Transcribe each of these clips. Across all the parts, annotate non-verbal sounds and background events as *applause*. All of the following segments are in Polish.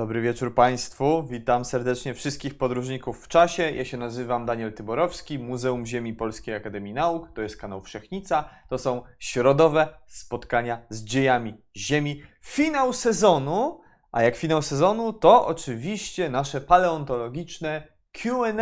Dobry wieczór Państwu. Witam serdecznie wszystkich podróżników w czasie. Ja się nazywam Daniel Tyborowski, Muzeum Ziemi Polskiej Akademii Nauk. To jest kanał Wszechnica. To są środowe spotkania z dziejami Ziemi. Finał sezonu, a jak finał sezonu, to oczywiście nasze paleontologiczne QA,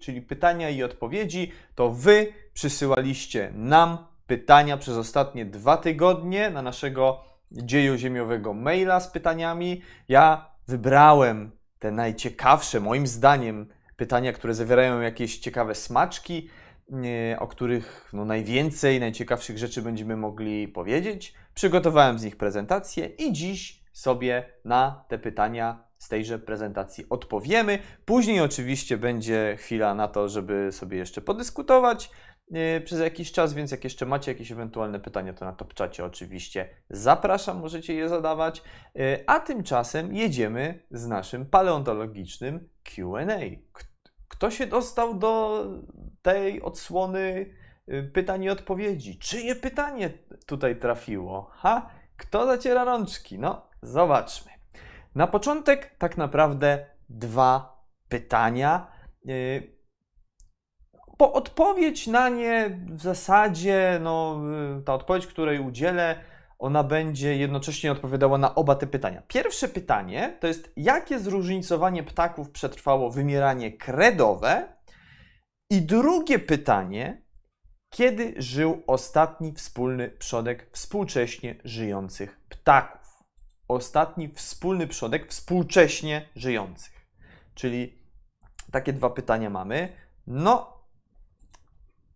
czyli pytania i odpowiedzi. To Wy przysyłaliście nam pytania przez ostatnie dwa tygodnie na naszego dzieju ziemiowego maila z pytaniami. Ja wybrałem te najciekawsze, moim zdaniem, pytania, które zawierają jakieś ciekawe smaczki, o których no, najwięcej, najciekawszych rzeczy będziemy mogli powiedzieć. Przygotowałem z nich prezentację i dziś sobie na te pytania z tejże prezentacji odpowiemy. Później oczywiście będzie chwila na to, żeby sobie jeszcze podyskutować przez jakiś czas, więc jak jeszcze macie jakieś ewentualne pytania, to na top czacie oczywiście zapraszam, możecie je zadawać. Yy, a tymczasem jedziemy z naszym paleontologicznym Q&A. Kto się dostał do tej odsłony yy, pytań i odpowiedzi? Czyje pytanie tutaj trafiło? Ha? Kto zaciera rączki? No, zobaczmy. Na początek tak naprawdę dwa pytania. Po odpowiedź na nie w zasadzie, no, ta odpowiedź, której udzielę, ona będzie jednocześnie odpowiadała na oba te pytania. Pierwsze pytanie to jest, jakie zróżnicowanie ptaków przetrwało wymieranie kredowe? I drugie pytanie, kiedy żył ostatni wspólny przodek współcześnie żyjących ptaków? Ostatni wspólny przodek współcześnie żyjących. Czyli takie dwa pytania mamy. No,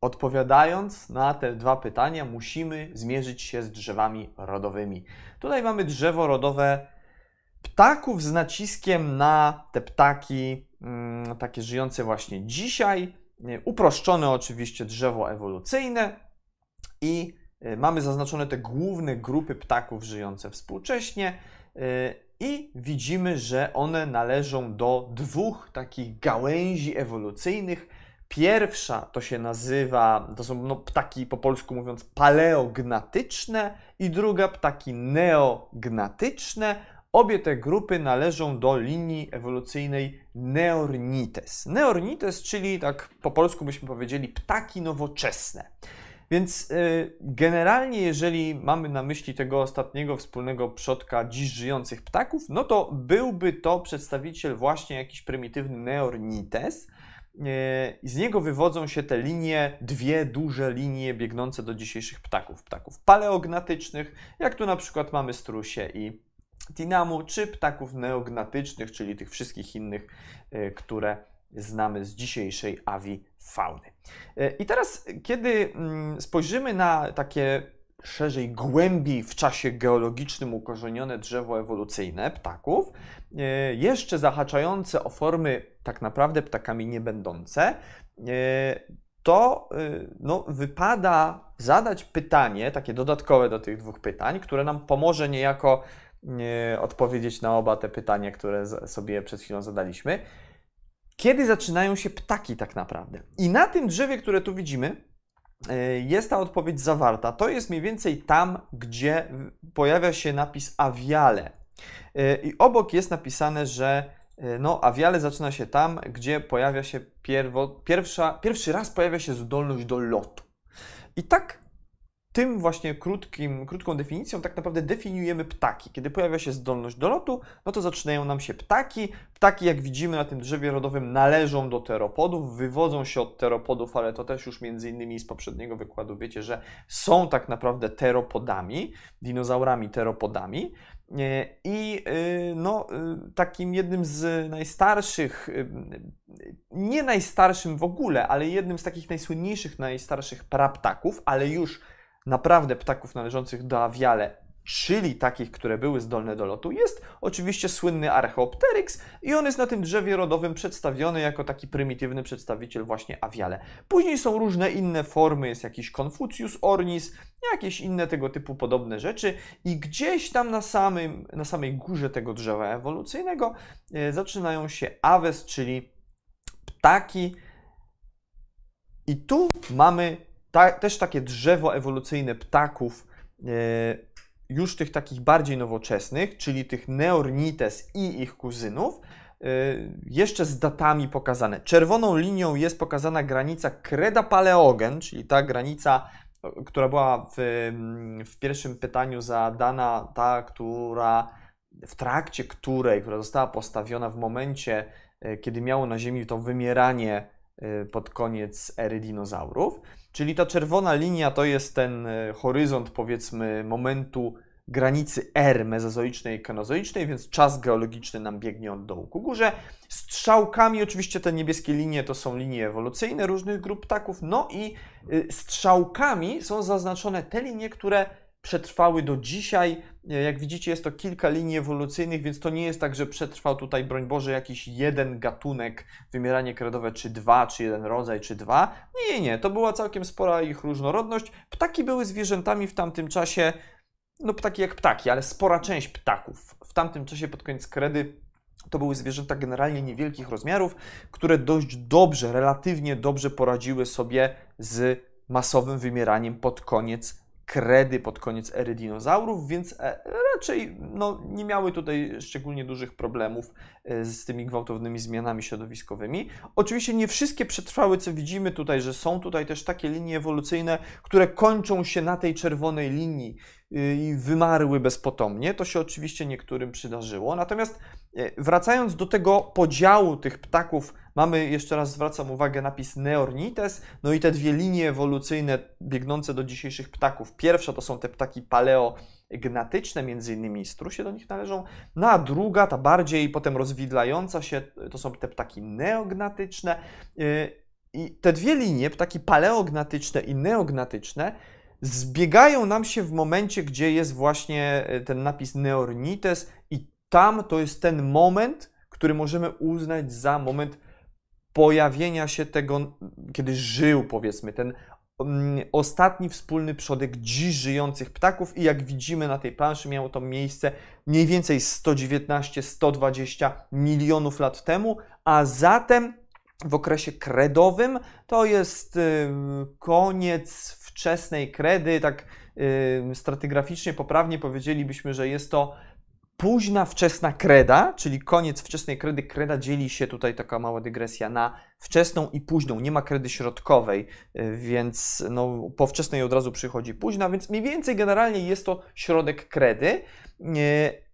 Odpowiadając na te dwa pytania, musimy zmierzyć się z drzewami rodowymi. Tutaj mamy drzewo rodowe ptaków z naciskiem na te ptaki, mm, takie żyjące właśnie dzisiaj. Uproszczone oczywiście drzewo ewolucyjne i y, mamy zaznaczone te główne grupy ptaków żyjące współcześnie y, i widzimy, że one należą do dwóch takich gałęzi ewolucyjnych Pierwsza to się nazywa, to są no, ptaki po polsku mówiąc paleognatyczne i druga ptaki neognatyczne. Obie te grupy należą do linii ewolucyjnej Neornites. Neornites, czyli tak po polsku byśmy powiedzieli ptaki nowoczesne. Więc yy, generalnie, jeżeli mamy na myśli tego ostatniego wspólnego przodka dziś żyjących ptaków, no to byłby to przedstawiciel właśnie jakiś prymitywny Neornites. E, z niego wywodzą się te linie, dwie duże linie biegnące do dzisiejszych ptaków. Ptaków paleognatycznych, jak tu na przykład mamy strusie i tinamu, czy ptaków neognatycznych, czyli tych wszystkich innych, e, które znamy z dzisiejszej awi fauny. E, I teraz, kiedy mm, spojrzymy na takie szerzej, głębiej w czasie geologicznym ukorzenione drzewo ewolucyjne ptaków, jeszcze zahaczające o formy tak naprawdę ptakami nie będące, e, to e, no, wypada zadać pytanie, takie dodatkowe do tych dwóch pytań, które nam pomoże niejako odpowiedzieć na oba te pytania, które sobie przed chwilą zadaliśmy. Kiedy zaczynają się ptaki tak naprawdę? I na tym drzewie, które tu widzimy, E, jest ta odpowiedź zawarta. To jest mniej więcej tam, gdzie pojawia się napis awiale. E, I obok jest napisane, że e, no, awiale zaczyna się tam, gdzie pojawia się pierwo, pierwsza, pierwszy raz pojawia się zdolność do lotu. I tak tym właśnie krótkim, krótką definicją tak naprawdę definiujemy ptaki. Kiedy pojawia się zdolność do lotu, no to zaczynają nam się ptaki. Ptaki, jak widzimy na tym drzewie rodowym, należą do teropodów, wywodzą się od teropodów, ale to też już między innymi z poprzedniego wykładu wiecie, że są tak naprawdę teropodami, dinozaurami teropodami. E, I y, no, y, takim jednym z najstarszych, nie najstarszym w ogóle, ale jednym z takich najsłynniejszych, najstarszych praptaków, ale już naprawdę ptaków należących do awiale, czyli takich, które były zdolne do lotu, jest oczywiście słynny Archaeopteryx i on jest na tym drzewie rodowym przedstawiony jako taki prymitywny przedstawiciel właśnie awiale. Później są różne inne formy, jest jakiś Confucius ornis, jakieś inne tego typu podobne rzeczy. I gdzieś tam na, samym, na samej górze tego drzewa ewolucyjnego e, zaczynają się aves, czyli ptaki. I tu mamy ta, też takie drzewo ewolucyjne ptaków, e, już tych takich bardziej nowoczesnych, czyli tych Neornites i ich kuzynów, y, jeszcze z datami pokazane. Czerwoną linią jest pokazana granica Kreda-Paleogen, czyli ta granica, która była w, w pierwszym pytaniu zadana, ta, która w trakcie której, która została postawiona w momencie, y, kiedy miało na Ziemi to wymieranie pod koniec ery dinozaurów. Czyli ta czerwona linia to jest ten horyzont, powiedzmy, momentu granicy R mezozoicznej i kenozoicznej, więc czas geologiczny nam biegnie od dołu ku górze. Strzałkami oczywiście te niebieskie linie to są linie ewolucyjne różnych grup ptaków, no i y, strzałkami są zaznaczone te linie, które przetrwały do dzisiaj. Jak widzicie, jest to kilka linii ewolucyjnych, więc to nie jest tak, że przetrwał tutaj, broń Boże, jakiś jeden gatunek, wymieranie kredowe, czy dwa, czy jeden rodzaj, czy dwa. Nie, nie, to była całkiem spora ich różnorodność. Ptaki były zwierzętami w tamtym czasie no ptaki jak ptaki, ale spora część ptaków w tamtym czasie pod koniec kredy to były zwierzęta generalnie niewielkich rozmiarów, które dość dobrze, relatywnie dobrze poradziły sobie z masowym wymieraniem pod koniec kredy pod koniec ery dinozaurów, więc e, raczej no, nie miały tutaj szczególnie dużych problemów e, z tymi gwałtownymi zmianami środowiskowymi. Oczywiście nie wszystkie przetrwały, co widzimy tutaj, że są tutaj też takie linie ewolucyjne, które kończą się na tej czerwonej linii i wymarły bezpotomnie. To się oczywiście niektórym przydarzyło. Natomiast e, wracając do tego podziału tych ptaków Mamy, jeszcze raz zwracam uwagę, napis Neornites, no i te dwie linie ewolucyjne biegnące do dzisiejszych ptaków. Pierwsza to są te ptaki paleognatyczne, między innymi strusie do nich należą, no a druga, ta bardziej potem rozwidlająca się, to są te ptaki neognatyczne. Y, I te dwie linie, ptaki paleognatyczne i neognatyczne, zbiegają nam się w momencie, gdzie jest właśnie y, ten napis Neornites i tam to jest ten moment, który możemy uznać za moment pojawienia się tego, kiedy żył, powiedzmy, ten mm, ostatni wspólny przodek dziś żyjących ptaków i jak widzimy na tej planszy miało to miejsce mniej więcej 119-120 milionów lat temu, a zatem w okresie kredowym to jest koniec wczesnej kredy, tak stratygraficznie poprawnie powiedzielibyśmy, że jest to późna wczesna kreda, czyli koniec wczesnej kredy. Kreda dzieli się, tutaj taka mała dygresja, na wczesną i późną. Nie ma kredy środkowej, y, więc no, po wczesnej od razu przychodzi późna, więc mniej więcej generalnie jest to środek kredy.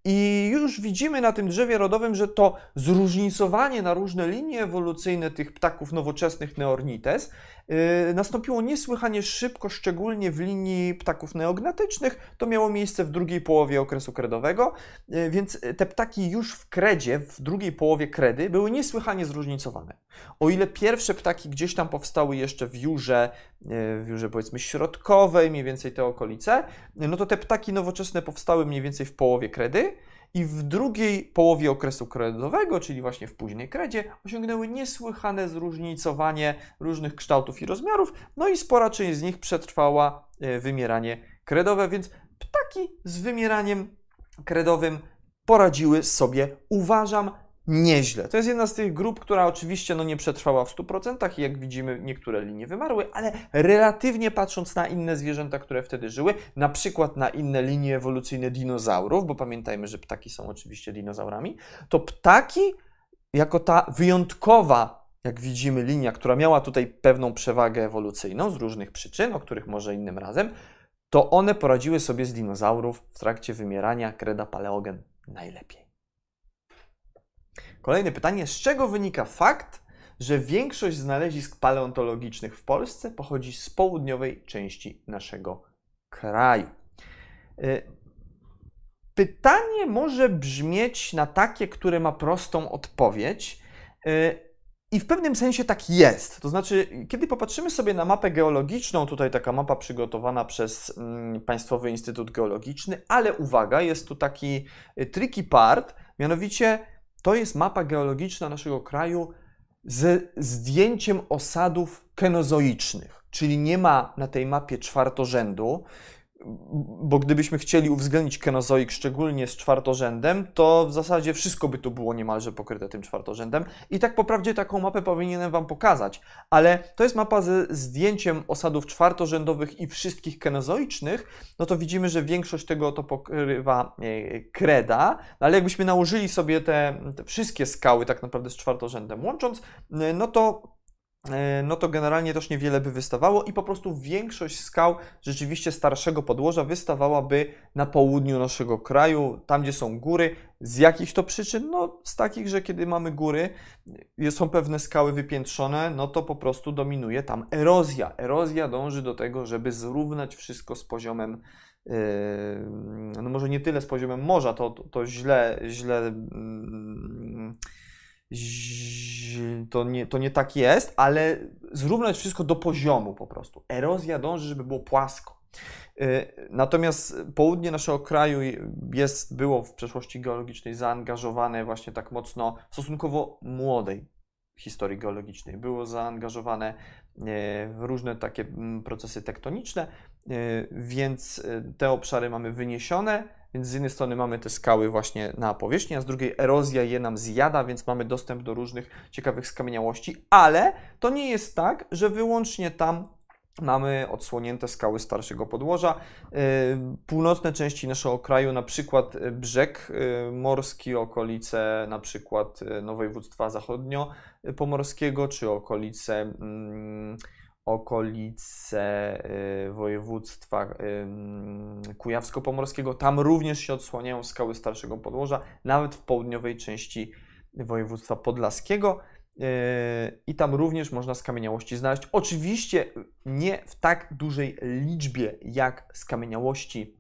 Y, I już widzimy na tym drzewie rodowym, że to zróżnicowanie na różne linie ewolucyjne tych ptaków nowoczesnych Neornites yy, nastąpiło niesłychanie szybko, szczególnie w linii ptaków neognatycznych. To miało miejsce w drugiej połowie okresu kredowego, yy, więc te ptaki już w kredzie, w drugiej połowie kredy, były niesłychanie zróżnicowane. O ile pierwsze ptaki gdzieś tam powstały jeszcze w jurze, yy, w jurze powiedzmy środkowej, mniej więcej te okolice, no to te ptaki nowoczesne powstały mniej więcej w połowie kredy i w drugiej połowie okresu kredowego, czyli właśnie w późnej kredzie, osiągnęły niesłychane zróżnicowanie różnych kształtów i rozmiarów, no i spora część z nich przetrwała e, wymieranie kredowe, więc ptaki z wymieraniem kredowym poradziły sobie, uważam, nieźle. To jest jedna z tych grup, która oczywiście no, nie przetrwała w 100% i jak widzimy niektóre linie wymarły, ale relatywnie patrząc na inne zwierzęta, które wtedy żyły, na przykład na inne linie ewolucyjne dinozaurów, bo pamiętajmy, że ptaki są oczywiście dinozaurami, to ptaki jako ta wyjątkowa jak widzimy, linia, która miała tutaj pewną przewagę ewolucyjną z różnych przyczyn, o których może innym razem, to one poradziły sobie z dinozaurów w trakcie wymierania kreda paleogen najlepiej. Kolejne pytanie: z czego wynika fakt, że większość znalezisk paleontologicznych w Polsce pochodzi z południowej części naszego kraju? Y, pytanie może brzmieć na takie, które ma prostą odpowiedź. Y, I w pewnym sensie tak jest. To znaczy, kiedy popatrzymy sobie na mapę geologiczną, tutaj taka mapa przygotowana przez mm, Państwowy Instytut Geologiczny, ale uwaga, jest tu taki y, tricky part, mianowicie to jest mapa geologiczna naszego kraju z zdjęciem osadów kenozoicznych, czyli nie ma na tej mapie czwartorzędu. Bo gdybyśmy chcieli uwzględnić kenozoik szczególnie z czwartorzędem, to w zasadzie wszystko by tu było niemalże pokryte tym czwartorzędem. I tak po prawdzie taką mapę powinienem Wam pokazać, ale to jest mapa ze zdjęciem osadów czwartorzędowych i wszystkich kenozoicznych, no to widzimy, że większość tego to pokrywa e, kreda, no ale jakbyśmy nałożyli sobie te, te wszystkie skały tak naprawdę z czwartorzędem łącząc, e, no to no to generalnie też niewiele by wystawało i po prostu większość skał rzeczywiście starszego podłoża wystawałaby na południu naszego kraju, tam gdzie są góry. Z jakich to przyczyn? No z takich, że kiedy mamy góry, są pewne skały wypiętrzone, no to po prostu dominuje tam erozja. Erozja dąży do tego, żeby zrównać wszystko z poziomem yy, no może nie tyle z poziomem morza, to, to, to źle, źle mm, to nie, to nie tak jest, ale zrównać wszystko do poziomu po prostu. Erozja dąży, żeby było płasko. Y, natomiast południe naszego kraju jest, było w przeszłości geologicznej zaangażowane właśnie tak mocno stosunkowo młodej historii geologicznej. Było zaangażowane y, w różne takie mm, procesy tektoniczne, y, więc te obszary mamy wyniesione więc z jednej strony mamy te skały właśnie na powierzchni, a z drugiej erozja je nam zjada, więc mamy dostęp do różnych ciekawych skamieniałości, ale to nie jest tak, że wyłącznie tam mamy odsłonięte skały starszego podłoża. Y, północne części naszego kraju, na przykład brzeg y, morski, okolice na przykład no, województwa zachodnio-pomorskiego, czy okolice mm, okolice y, województwa kujawsko-pomorskiego. Tam również się odsłaniają skały starszego podłoża, nawet w południowej części województwa podlaskiego. Y, I tam również można skamieniałości znaleźć. Oczywiście nie w tak dużej liczbie jak skamieniałości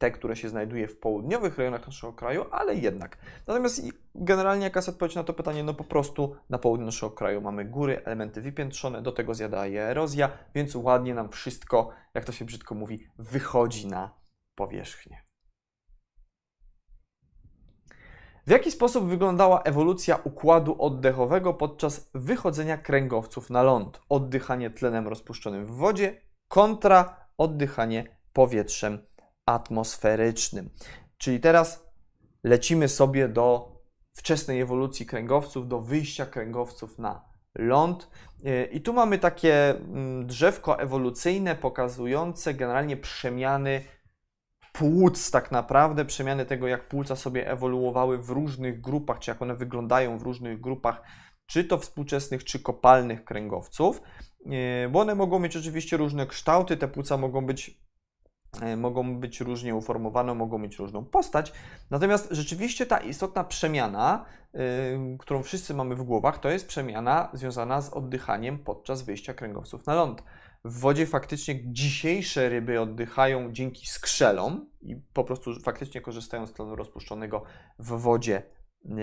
te, które się znajduje w południowych rejonach naszego kraju, ale jednak. Natomiast generalnie jaka jest odpowiedź na to pytanie? No po prostu na południu naszego kraju mamy góry, elementy wypiętrzone, do tego zjada je erozja, więc ładnie nam wszystko, jak to się brzydko mówi, wychodzi na powierzchnię. W jaki sposób wyglądała ewolucja układu oddechowego podczas wychodzenia kręgowców na ląd? Oddychanie tlenem rozpuszczonym w wodzie kontra oddychanie powietrzem atmosferycznym. Czyli teraz lecimy sobie do wczesnej ewolucji kręgowców, do wyjścia kręgowców na ląd. I tu mamy takie mm, drzewko ewolucyjne pokazujące generalnie przemiany płuc, tak naprawdę, przemiany tego, jak płuca sobie ewoluowały w różnych grupach, czy jak one wyglądają w różnych grupach, czy to współczesnych, czy kopalnych kręgowców, bo one mogą mieć oczywiście różne kształty, te płuca mogą być mogą być różnie uformowane, mogą mieć różną postać. Natomiast rzeczywiście ta istotna przemiana, yy, którą wszyscy mamy w głowach, to jest przemiana związana z oddychaniem podczas wyjścia kręgowców na ląd. W wodzie faktycznie dzisiejsze ryby oddychają dzięki skrzelom i po prostu faktycznie korzystają z tlenu rozpuszczonego w wodzie, yy,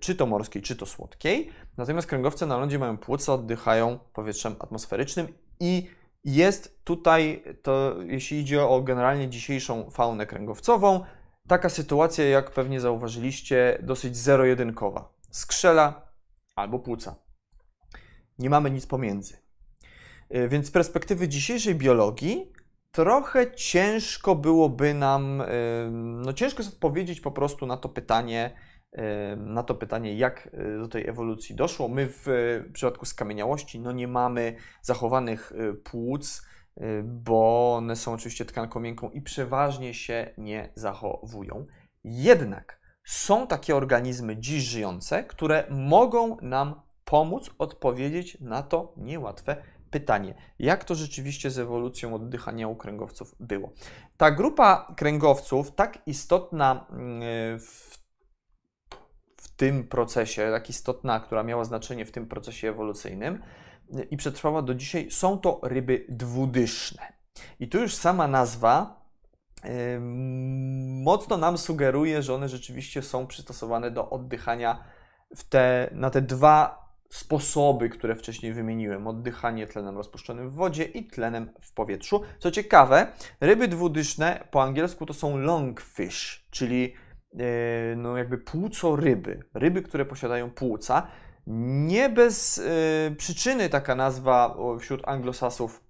czy to morskiej, czy to słodkiej. Natomiast kręgowce na lądzie mają płuca, oddychają powietrzem atmosferycznym i jest tutaj, to jeśli idzie o generalnie dzisiejszą faunę kręgowcową, taka sytuacja, jak pewnie zauważyliście, dosyć zero-jedynkowa. Skrzela albo płuca. Nie mamy nic pomiędzy. Y, więc z perspektywy dzisiejszej biologii trochę ciężko byłoby nam, no ciężko jest odpowiedzieć po prostu na to pytanie, na to pytanie, jak e, do tej ewolucji doszło. My w przypadku skamieniałości no nie mamy zachowanych e, płuc, e, bo one są oczywiście tkanką miękką i przeważnie się nie zachowują. Jednak są takie organizmy dziś żyjące, które mogą nam pomóc odpowiedzieć na to niełatwe pytanie, jak to rzeczywiście z ewolucją oddychania u kręgowców było. Ta grupa kręgowców, tak istotna mm, w tym procesie, tak istotna, która miała znaczenie w tym procesie ewolucyjnym i przetrwała do dzisiaj, są to ryby dwudyszne. I tu już sama nazwa yy, mocno nam sugeruje, że one rzeczywiście są przystosowane do oddychania te, na te dwa sposoby, które wcześniej wymieniłem: oddychanie tlenem rozpuszczonym w wodzie i tlenem w powietrzu. Co ciekawe, ryby dwudyszne po angielsku to są longfish, czyli no jakby płuco ryby, ryby, które posiadają płuca. Nie bez e, przyczyny taka nazwa wśród anglosasów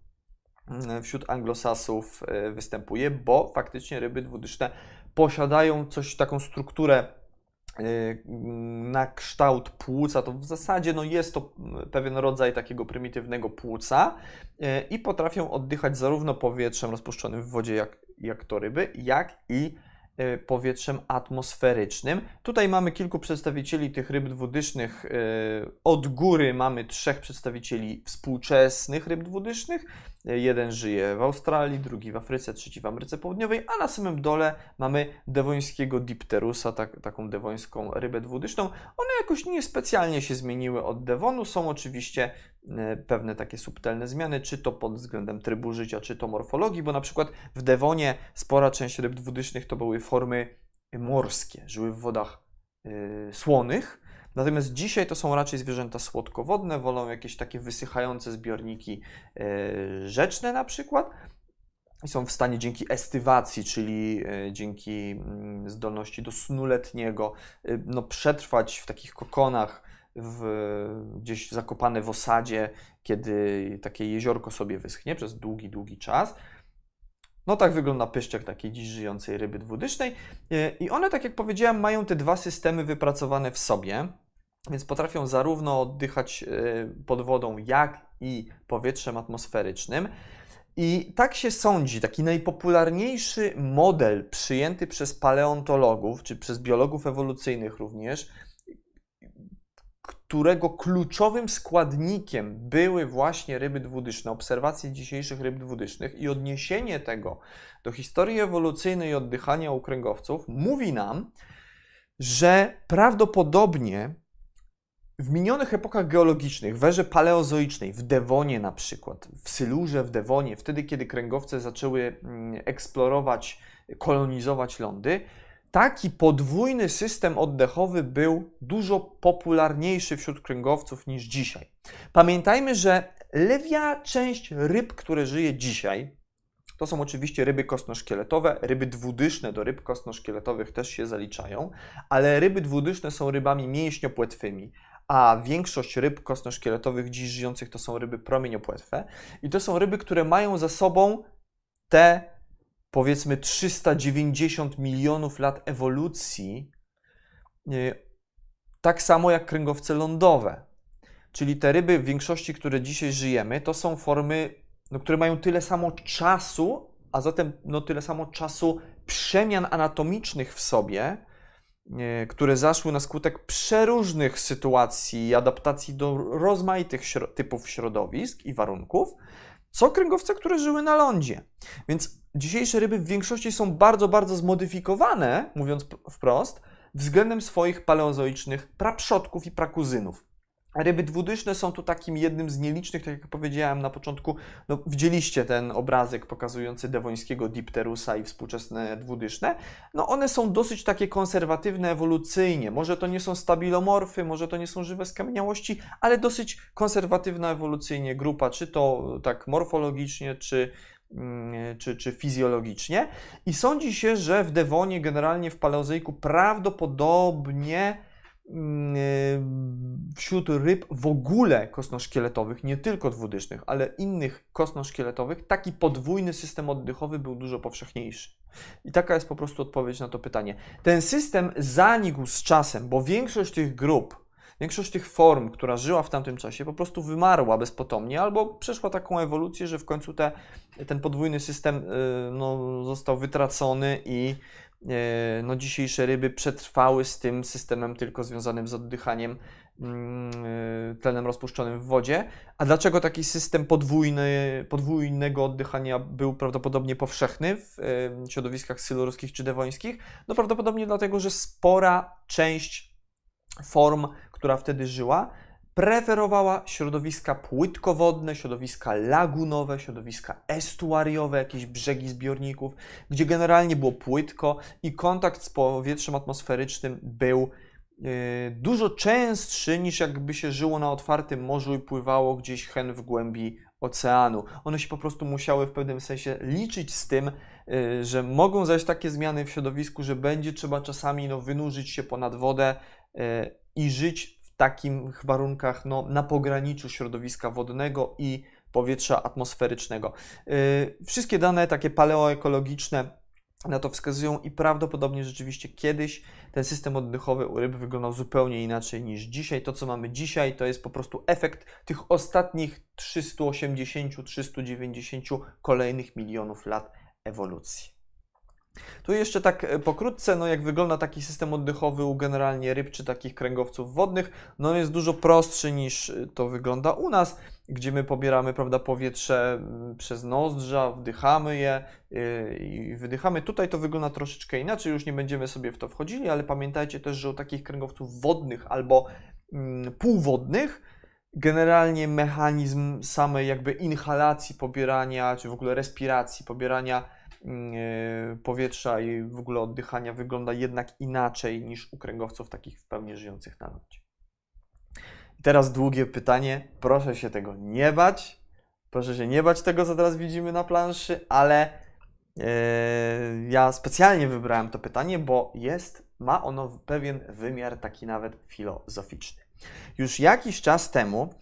mm, wśród anglosasów e, występuje, bo faktycznie ryby dwudyszne posiadają coś, taką strukturę e, na kształt płuca, to w zasadzie no jest to pewien rodzaj takiego prymitywnego płuca e, i potrafią oddychać zarówno powietrzem rozpuszczonym w wodzie, jak, jak to ryby, jak i E, powietrzem atmosferycznym. Tutaj mamy kilku przedstawicieli tych ryb dwudysznych. E, od góry mamy trzech przedstawicieli współczesnych ryb dwudysznych. E, jeden żyje w Australii, drugi w Afryce, trzeci w Ameryce Południowej, a na samym dole mamy dewońskiego dipterusa, tak, taką dewońską rybę dwudyszną. One jakoś niespecjalnie się zmieniły od dewonu. Są oczywiście pewne takie subtelne zmiany, czy to pod względem trybu życia, czy to morfologii, bo na przykład w dewonie spora część ryb dwudysznych to były formy morskie, żyły w wodach yy, słonych. Natomiast dzisiaj to są raczej zwierzęta słodkowodne, wolą jakieś takie wysychające zbiorniki yy, rzeczne na przykład. I są w stanie dzięki estywacji, czyli yy, dzięki mm, zdolności do snu letniego, y, no, przetrwać w takich kokonach w, gdzieś zakopane w osadzie, kiedy takie jeziorko sobie wyschnie przez długi, długi czas. No tak wygląda pyszczek takiej dziś żyjącej ryby dwudysznej. I one, tak jak powiedziałem, mają te dwa systemy wypracowane w sobie, więc potrafią zarówno oddychać e, pod wodą, jak i powietrzem atmosferycznym. I tak się sądzi, taki najpopularniejszy model przyjęty przez paleontologów, czy przez biologów ewolucyjnych również, którego kluczowym składnikiem były właśnie ryby dwudyszne, obserwacje dzisiejszych ryb dwudysznych i odniesienie tego do historii ewolucyjnej oddychania u kręgowców, mówi nam, że prawdopodobnie w minionych epokach geologicznych, w erze paleozoicznej, w Dewonie na przykład, w Sylurze, w Dewonie, wtedy kiedy kręgowce zaczęły mm, eksplorować, kolonizować lądy, taki podwójny system oddechowy był dużo popularniejszy wśród kręgowców niż dzisiaj. Pamiętajmy, że lewia część ryb, które żyje dzisiaj, to są oczywiście ryby kostnoszkieletowe, ryby dwudyszne do ryb kostnoszkieletowych też się zaliczają, ale ryby dwudyszne są rybami mięśniopłetwymi, a większość ryb kostnoszkieletowych dziś żyjących to są ryby promieniopłetwe i to są ryby, które mają za sobą te powiedzmy 390 milionów lat ewolucji, tak samo jak kręgowce lądowe. Czyli te ryby, w większości, które dzisiaj żyjemy, to są formy, no, które mają tyle samo czasu, a zatem no, tyle samo czasu przemian anatomicznych w sobie, które zaszły na skutek przeróżnych sytuacji i adaptacji do rozmaitych typów środowisk i warunków, co kręgowce, które żyły na lądzie. Więc dzisiejsze ryby w większości są bardzo, bardzo zmodyfikowane, mówiąc wprost, względem swoich paleozoicznych praprzodków i prakuzynów. Ryby dwudyszne są tu takim jednym z nielicznych, tak jak powiedziałem na początku, no, widzieliście ten obrazek pokazujący dewońskiego dipterusa i współczesne dwudyszne. No one są dosyć takie konserwatywne ewolucyjnie. Może to nie są stabilomorfy, może to nie są żywe skamieniałości, ale dosyć konserwatywna ewolucyjnie grupa, czy to tak morfologicznie, czy Mm, czy, czy fizjologicznie. I sądzi się, że w Dewonie, generalnie w Paleozoiku, prawdopodobnie wśród ryb w ogóle kostnoszkieletowych, nie tylko dwudysznych, ale innych kostnoszkieletowych, taki podwójny system oddechowy był dużo powszechniejszy. I taka jest po prostu odpowiedź na to pytanie. Ten system zanikł z czasem, bo większość tych grup Większość tych form, która żyła w tamtym czasie, po prostu wymarła bezpotomnie albo przeszła taką ewolucję, że w końcu te, ten podwójny system y, no, został wytracony i no, dzisiejsze ryby przetrwały z tym systemem tylko związanym z oddychaniem mm, y, tlenem rozpuszczonym w wodzie. A dlaczego taki system podwójny, podwójnego oddychania był prawdopodobnie powszechny w środowiskach sylurskich czy dewońskich? No prawdopodobnie dlatego, że spora część form która wtedy żyła, preferowała środowiska płytkowodne, środowiska lagunowe, środowiska estuariowe, jakieś brzegi zbiorników, gdzie generalnie było płytko i kontakt z powietrzem atmosferycznym był yy, dużo częstszy niż jakby się żyło na otwartym morzu i pływało gdzieś hen w głębi oceanu. One się po prostu musiały w pewnym sensie liczyć z tym, yy, że mogą zajść takie zmiany w środowisku, że będzie trzeba czasami no, wynurzyć się ponad wodę, yy, i żyć takich warunkach no, na pograniczu środowiska wodnego i powietrza atmosferycznego. Wszystkie dane takie paleoekologiczne na to wskazują i prawdopodobnie rzeczywiście kiedyś ten system oddechowy u ryb wyglądał zupełnie inaczej niż dzisiaj. To, co mamy dzisiaj, to jest po prostu efekt tych ostatnich 380-390 kolejnych milionów lat ewolucji. Tu jeszcze tak e, pokrótce, no jak wygląda taki system oddechowy u generalnie ryb czy takich kręgowców wodnych, no jest dużo prostszy niż e, to wygląda u nas, gdzie my pobieramy prawda, powietrze mm, przez nozdrza, wdychamy je e, i wydychamy. Tutaj to wygląda troszeczkę inaczej, już nie będziemy sobie w to wchodzili, ale pamiętajcie też, że u takich kręgowców wodnych albo mm, półwodnych generalnie mechanizm samej jakby inhalacji pobierania, czy w ogóle respiracji pobierania powietrza i w ogóle oddychania wygląda jednak inaczej niż u kręgowców takich w pełni żyjących na lądzie. I teraz długie pytanie. Proszę się tego nie bać. Proszę się nie bać tego, co teraz widzimy na planszy, ale yy, ja specjalnie wybrałem to pytanie, bo jest, ma ono pewien wymiar taki nawet filozoficzny. Już jakiś czas temu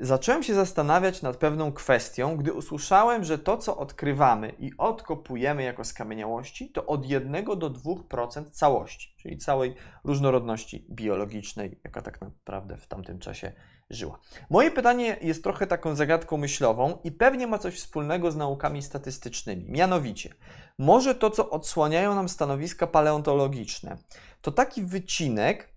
zacząłem się zastanawiać nad pewną kwestią, gdy usłyszałem, że to, co odkrywamy i odkopujemy jako skamieniałości, to od 1 do 2% całości, czyli całej różnorodności biologicznej, jaka tak naprawdę w tamtym czasie żyła. Moje pytanie jest trochę taką zagadką myślową i pewnie ma coś wspólnego z naukami statystycznymi. Mianowicie, może to, co odsłaniają nam stanowiska paleontologiczne, to taki wycinek,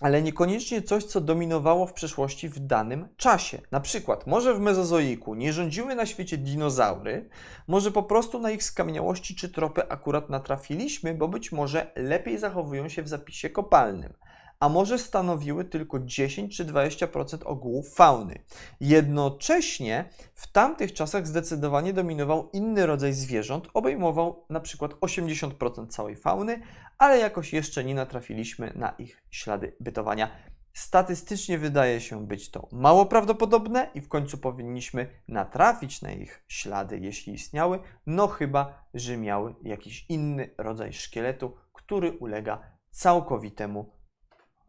ale niekoniecznie coś, co dominowało w przeszłości w danym czasie. Na przykład, może w Mezozoiku nie rządziły na świecie dinozaury, może po prostu na ich skamieniałości czy tropy akurat natrafiliśmy, bo być może lepiej zachowują się w zapisie kopalnym a może stanowiły tylko 10 czy 20% ogółu fauny. Jednocześnie w tamtych czasach zdecydowanie dominował inny rodzaj zwierząt, obejmował na przykład 80% całej fauny, ale jakoś jeszcze nie natrafiliśmy na ich ślady bytowania. Statystycznie wydaje się być to mało prawdopodobne i w końcu powinniśmy natrafić na ich ślady, jeśli istniały, no chyba, że miały jakiś inny rodzaj szkieletu, który ulega całkowitemu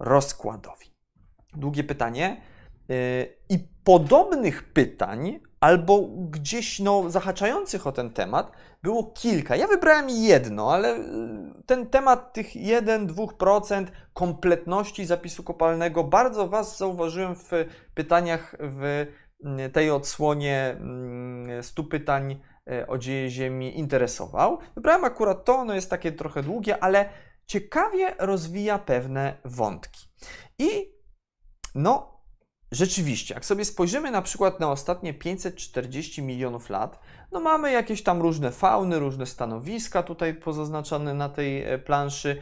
rozkładowi. Długie pytanie. Y, I podobnych pytań, albo gdzieś no, zahaczających o ten temat, było kilka. Ja wybrałem jedno, ale y, ten temat tych 1-2% kompletności zapisu kopalnego bardzo Was zauważyłem w pytaniach w y, tej odsłonie 100 pytań o dzieje Ziemi interesował. Wybrałem akurat to, ono jest takie trochę długie, ale ciekawie rozwija pewne wątki. I no, rzeczywiście, jak sobie spojrzymy na przykład na ostatnie 540 milionów lat, no mamy jakieś tam różne fauny, różne stanowiska tutaj pozaznaczone na tej e, planszy.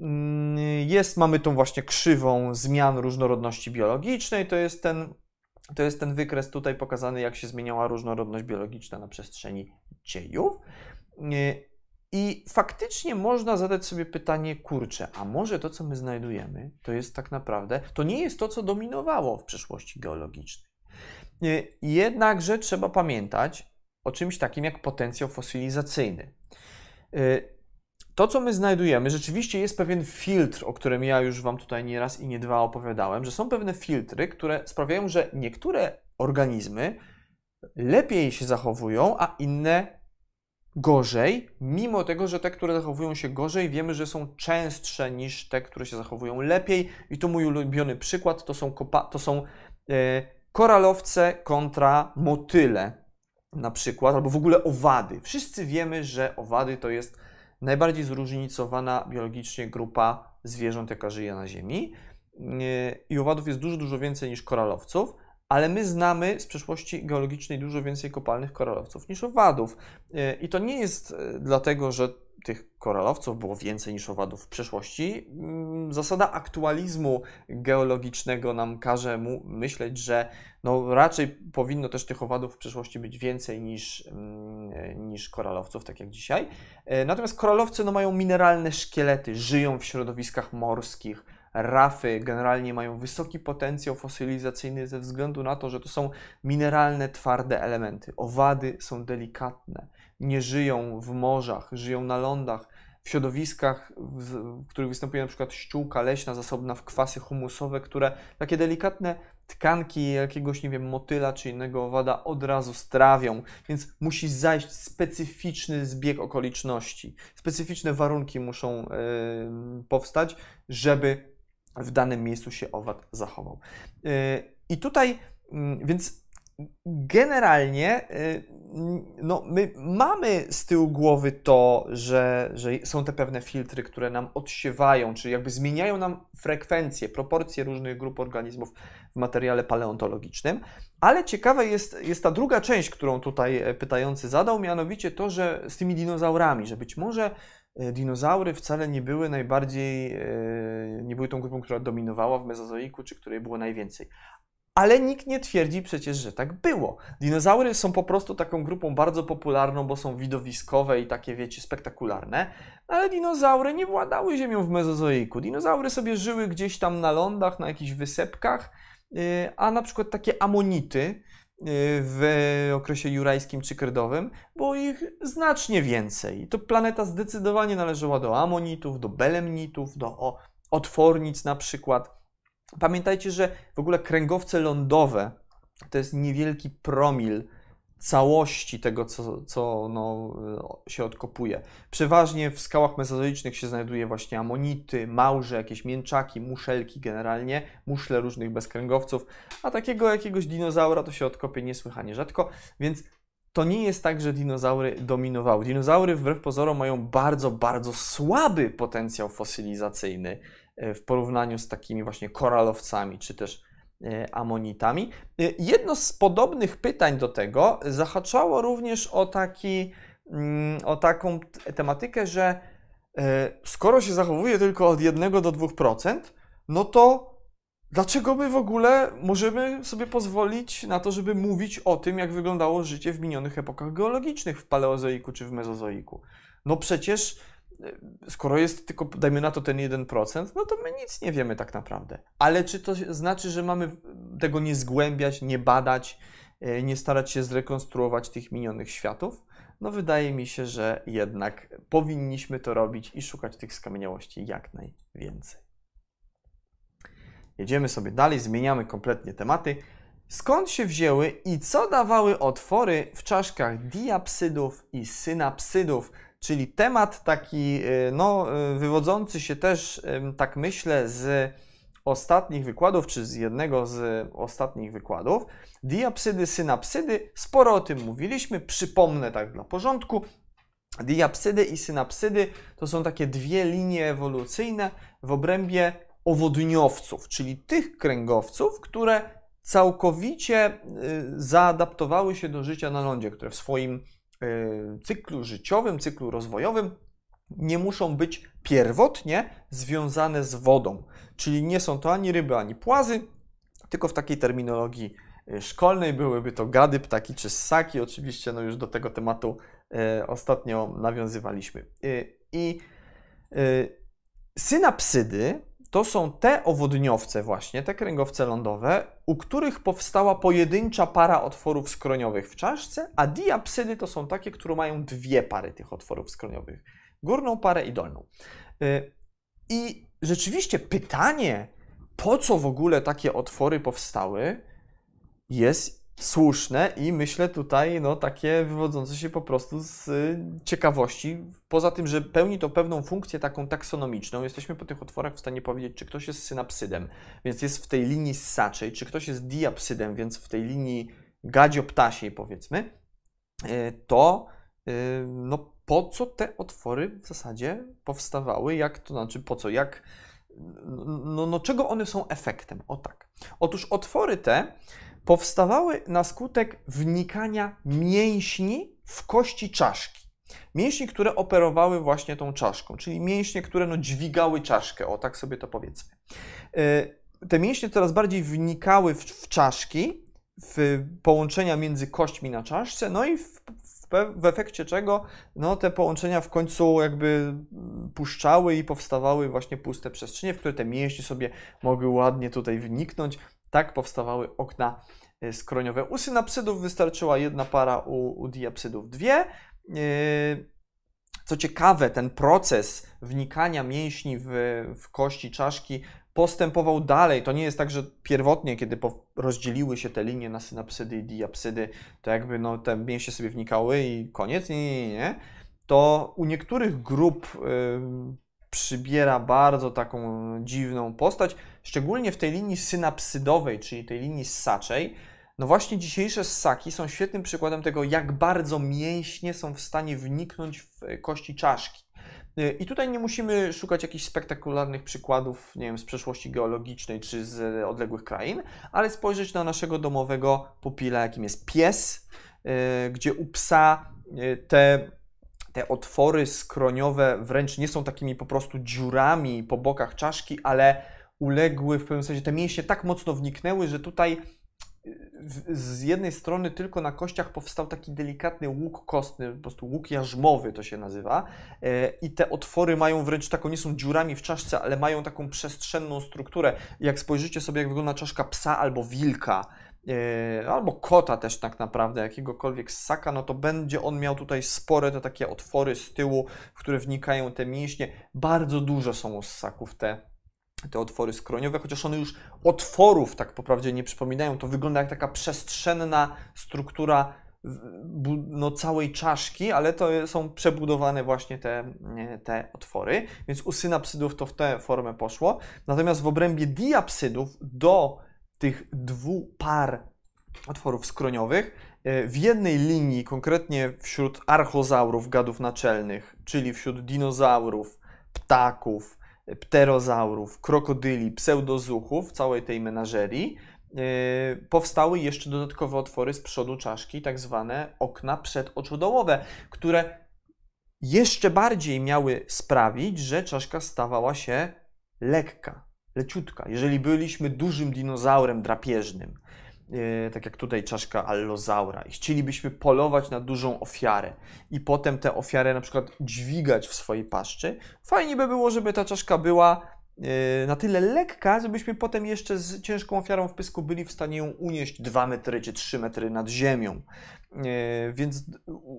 Mm, jest, mamy tą właśnie krzywą zmian różnorodności biologicznej, to jest ten to jest ten wykres tutaj pokazany, jak się zmieniała różnorodność biologiczna na przestrzeni dziejów. I faktycznie można zadać sobie pytanie, kurczę, a może to, co my znajdujemy, to jest tak naprawdę, to nie jest to, co dominowało w przeszłości geologicznej. Jednakże trzeba pamiętać o czymś takim jak potencjał fosylizacyjny. Y, to, co my znajdujemy, rzeczywiście jest pewien filtr, o którym ja już Wam tutaj nie raz i nie dwa opowiadałem, że są pewne filtry, które sprawiają, że niektóre organizmy lepiej się zachowują, a inne gorzej, mimo tego, że te, które zachowują się gorzej, wiemy, że są częstsze niż te, które się zachowują lepiej. I to mój ulubiony przykład to są, to są e, koralowce kontra motyle, na przykład, albo w ogóle owady. Wszyscy wiemy, że owady to jest najbardziej zróżnicowana biologicznie grupa zwierząt, jaka żyje na Ziemi. E, I owadów jest dużo, dużo więcej niż koralowców ale my znamy z przeszłości geologicznej dużo więcej kopalnych koralowców niż owadów. E, I to nie jest e, dlatego, że tych koralowców było więcej niż owadów w przeszłości. Mm, zasada aktualizmu geologicznego nam każe mu myśleć, że no raczej powinno też tych owadów w przeszłości być więcej niż, mm, e, niż koralowców, tak jak dzisiaj. Natomiast koralowcy no, mają mineralne szkielety, żyją w środowiskach morskich, rafy generalnie mają wysoki potencjał fosylizacyjny ze względu na to, że to są mineralne, twarde elementy. Owady są delikatne, nie żyją w morzach, żyją na lądach, w środowiskach, w, których występuje na przykład ściółka leśna zasobna w kwasy humusowe, które takie delikatne tkanki jakiegoś, nie wiem, motyla czy innego owada od razu strawią, więc musi zajść specyficzny zbieg okoliczności. Specyficzne warunki muszą yy, powstać, żeby w danym miejscu się owad zachował. Yy, I tutaj, yy, więc generalnie y, no, my mamy z tyłu głowy to, że, że są te pewne filtry, które nam odsiewają, czyli jakby zmieniają nam frekwencje, proporcje różnych grup organizmów w materiale paleontologicznym, ale ciekawa jest, jest ta druga część, którą tutaj e, pytający zadał, mianowicie to, że z tymi dinozaurami, że być może dinozaury wcale nie były najbardziej, e, nie były tą grupą, która dominowała w mezozoiku, czy której było najwięcej. Ale nikt nie twierdzi przecież, że tak było. Dinozaury są po prostu taką grupą bardzo popularną, bo są widowiskowe i takie, wiecie, spektakularne. Ale dinozaury nie władały ziemią w mezozoiku. Dinozaury sobie żyły gdzieś tam na lądach, na jakichś wysepkach, y, a na przykład takie amonity w okresie jurajskim czy kredowym było ich znacznie więcej. To planeta zdecydowanie należała do amonitów, do belemnitów, do otwornic na przykład. Pamiętajcie, że w ogóle kręgowce lądowe to jest niewielki promil całości tego, co, co no, się odkopuje. Przeważnie w skałach mezozoicznych się znajduje właśnie amonity, małże, jakieś mięczaki, muszelki generalnie, muszle różnych bezkręgowców, a takiego jakiegoś dinozaura to się odkopie niesłychanie rzadko, więc to nie jest tak, że dinozaury dominowały. Dinozaury wbrew pozorom mają bardzo, bardzo słaby potencjał fosylizacyjny E, w porównaniu z takimi właśnie koralowcami czy też amonitami. E, jedno z podobnych pytań do tego zahaczało również o, taki, mm, o taką tematykę, że skoro się zachowuje tylko od 1 do 2%, no to dlaczego my w ogóle możemy sobie pozwolić na to, żeby mówić o tym, jak wyglądało życie w minionych epokach geologicznych w paleozoiku czy w mezozoiku? No przecież skoro jest tylko, dajmy na to ten 1%, no to my nic nie wiemy tak naprawdę. Ale czy to znaczy, że mamy tego nie zgłębiać, nie badać, e, nie starać się zrekonstruować tych minionych światów? No wydaje mi się, że jednak powinniśmy to robić i szukać tych skamieniałości jak najwięcej. Jedziemy sobie dalej, zmieniamy kompletnie tematy. Skąd się wzięły i co dawały otwory w czaszkach diapsydów i synapsydów? Czyli temat taki, y, no, y, wywodzący się też, tak myślę, z ostatnich wykładów, czy z jednego z ostatnich wykładów. Diapsydy, synapsydy, sporo o tym mówiliśmy, przypomnę tak dla porządku. Diapsydy i synapsydy to są takie dwie linie ewolucyjne w obrębie owodniowców, czyli tych kręgowców, które całkowicie y, zaadaptowały się do życia na lądzie, które w swoim cyklu życiowym, cyklu rozwojowym nie muszą być pierwotnie związane z wodą. Czyli nie są to ani ryby, ani płazy, tylko w takiej terminologii y, szkolnej byłyby to gady, ptaki czy ssaki. Oczywiście no już do tego tematu y, ostatnio nawiązywaliśmy. I synapsydy to są te owodniowce właśnie, te kręgowce lądowe, u których powstała pojedyncza para otworów skroniowych w czaszce, a diapsydy to są takie, które mają dwie pary tych otworów skroniowych. Górną parę i dolną. Y, I rzeczywiście pytanie, po co w ogóle takie otwory powstały, jest słuszne i myślę tutaj no, takie wywodzące się po prostu z y, ciekawości. Poza tym, że pełni to pewną funkcję taką taksonomiczną, jesteśmy po tych otworach w stanie powiedzieć, czy ktoś jest synapsydem, więc jest w tej linii ssaczej, czy ktoś jest diapsydem, więc w tej linii gadzioptasiej powiedzmy, y, to y, no, po co te otwory w zasadzie powstawały, jak to znaczy po co, jak no, no czego one są efektem? O tak. Otóż otwory te powstawały na skutek wnikania mięśni w kości czaszki. Mięśni, które operowały właśnie tą czaszką, czyli mięśnie, które no, dźwigały czaszkę, o tak sobie to powiedzmy. E, te mięśnie coraz bardziej wnikały w, w czaszki, w połączenia między kośćmi na czaszce, no i w, w, efekcie czego no, te połączenia w końcu jakby puszczały i powstawały właśnie puste przestrzenie, w które te mięśnie sobie mogły ładnie tutaj wniknąć. Tak powstawały okna e, skroniowe. U synapsydów wystarczyła jedna para, u, u diapsydów dwie. E, Co ciekawe, ten proces wnikania mięśni w, w kości czaszki postępował dalej. To nie jest tak, że pierwotnie, kiedy rozdzieliły się te linie na synapsydy i diapsydy, to jakby no, te mięśnie sobie wnikały i koniec. Nie, nie, nie. nie. To u niektórych grup y, przybiera bardzo taką dziwną postać, szczególnie w tej linii synapsydowej, czyli tej linii ssaczej. No właśnie dzisiejsze ssaki są świetnym przykładem tego, jak bardzo mięśnie są w stanie wniknąć w kości czaszki. I tutaj nie musimy szukać jakichś spektakularnych przykładów, nie wiem, z przeszłości geologicznej czy z odległych krain, ale spojrzeć na naszego domowego pupila, jakim jest pies, gdzie u psa te, te otwory skroniowe wręcz nie są takimi po prostu dziurami po bokach czaszki, ale uległy w pewnym sensie, te mięśnie tak mocno wniknęły, że tutaj z jednej strony tylko na kościach powstał taki delikatny łuk kostny, po prostu łuk jarzmowy to się nazywa e, i te otwory mają wręcz taką, nie są dziurami w czaszce, ale mają taką przestrzenną strukturę. Jak spojrzycie sobie, jak wygląda czaszka psa albo wilka, e, albo kota też tak naprawdę, jakiegokolwiek ssaka, no to będzie on miał tutaj spore te takie otwory z tyłu, w które wnikają te mięśnie. Bardzo dużo są u ssaków te te otwory skroniowe, chociaż one już otworów tak poprawdzie nie przypominają. To wygląda jak taka przestrzenna struktura no, całej czaszki, ale to są przebudowane właśnie te, te otwory, więc u synapsydów to w tę formę poszło. Natomiast w obrębie diapsydów do tych dwóch par otworów skroniowych e, w jednej linii, konkretnie wśród archozaurów, gadów naczelnych, czyli wśród dinozaurów, ptaków, pterozaurów, krokodyli, pseudozuchów, całej tej menażerii, yy, powstały jeszcze dodatkowe otwory z przodu czaszki, tak zwane okna przedoczodołowe, które jeszcze bardziej miały sprawić, że czaszka stawała się lekka, leciutka. Jeżeli byliśmy dużym dinozaurem drapieżnym, tak jak tutaj czaszka allozaura. I chcielibyśmy polować na dużą ofiarę. I potem tę ofiarę na przykład dźwigać w swojej paszczy, fajnie by było, żeby ta czaszka była e, na tyle lekka, żebyśmy potem jeszcze z ciężką ofiarą w pysku byli w stanie ją unieść 2 metry czy 3 metry nad ziemią. E, więc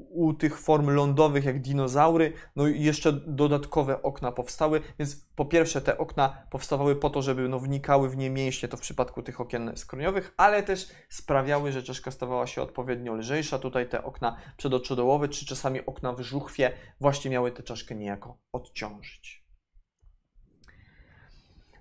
u tych form lądowych, jak dinozaury, no jeszcze dodatkowe okna powstały. Więc po pierwsze, te okna powstawały po to, żeby no, wnikały w nie mięśnie, to w przypadku tych okien skroniowych, ale też sprawiały, że czaszka stawała się odpowiednio lżejsza. Tutaj te okna przedoczodołowe, czy czasami okna w żuchwie, właśnie miały tę czaszkę niejako odciążyć.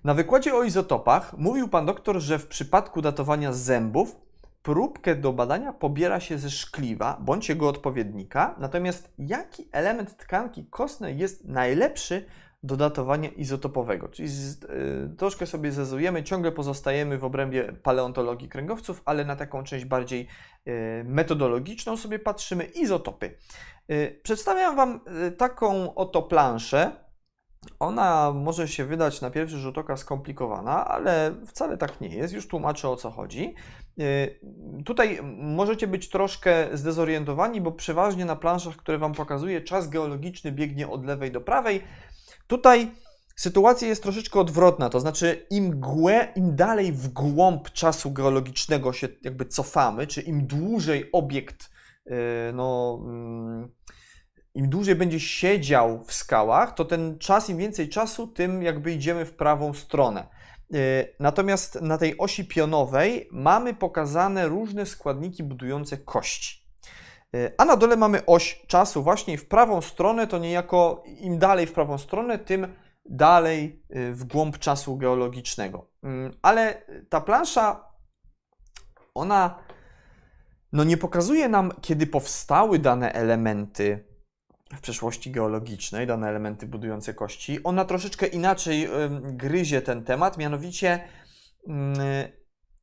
Na wykładzie o izotopach mówił pan doktor, że w przypadku datowania zębów próbkę do badania pobiera się ze szkliwa bądź jego odpowiednika, natomiast jaki element tkanki kostnej jest najlepszy do datowania izotopowego? Czyli z, y, troszkę sobie zezujemy, ciągle pozostajemy w obrębie paleontologii kręgowców, ale na taką część bardziej y, metodologiczną sobie patrzymy izotopy. Y, przedstawiam Wam taką oto planszę, ona może się wydać na pierwszy rzut oka skomplikowana, ale wcale tak nie jest. Już tłumaczę o co chodzi. Y, tutaj możecie być troszkę zdezorientowani, bo przeważnie na planszach, które Wam pokazuję, czas geologiczny biegnie od lewej do prawej. Tutaj sytuacja jest troszeczkę odwrotna, to znaczy im, głę, im dalej w głąb czasu geologicznego się jakby cofamy, czy im dłużej obiekt y, no, mm, im dłużej będzie siedział w skałach, to ten czas, im więcej czasu, tym jakby idziemy w prawą stronę. Y, natomiast na tej osi pionowej mamy pokazane różne składniki budujące kości. Y, a na dole mamy oś czasu właśnie w prawą stronę, to niejako im dalej w prawą stronę, tym dalej y, w głąb czasu geologicznego. Ale ta plansza, ona no nie pokazuje nam, kiedy powstały dane elementy w przeszłości geologicznej, dane elementy budujące kości. Ona troszeczkę inaczej gryzie ten temat, mianowicie mm,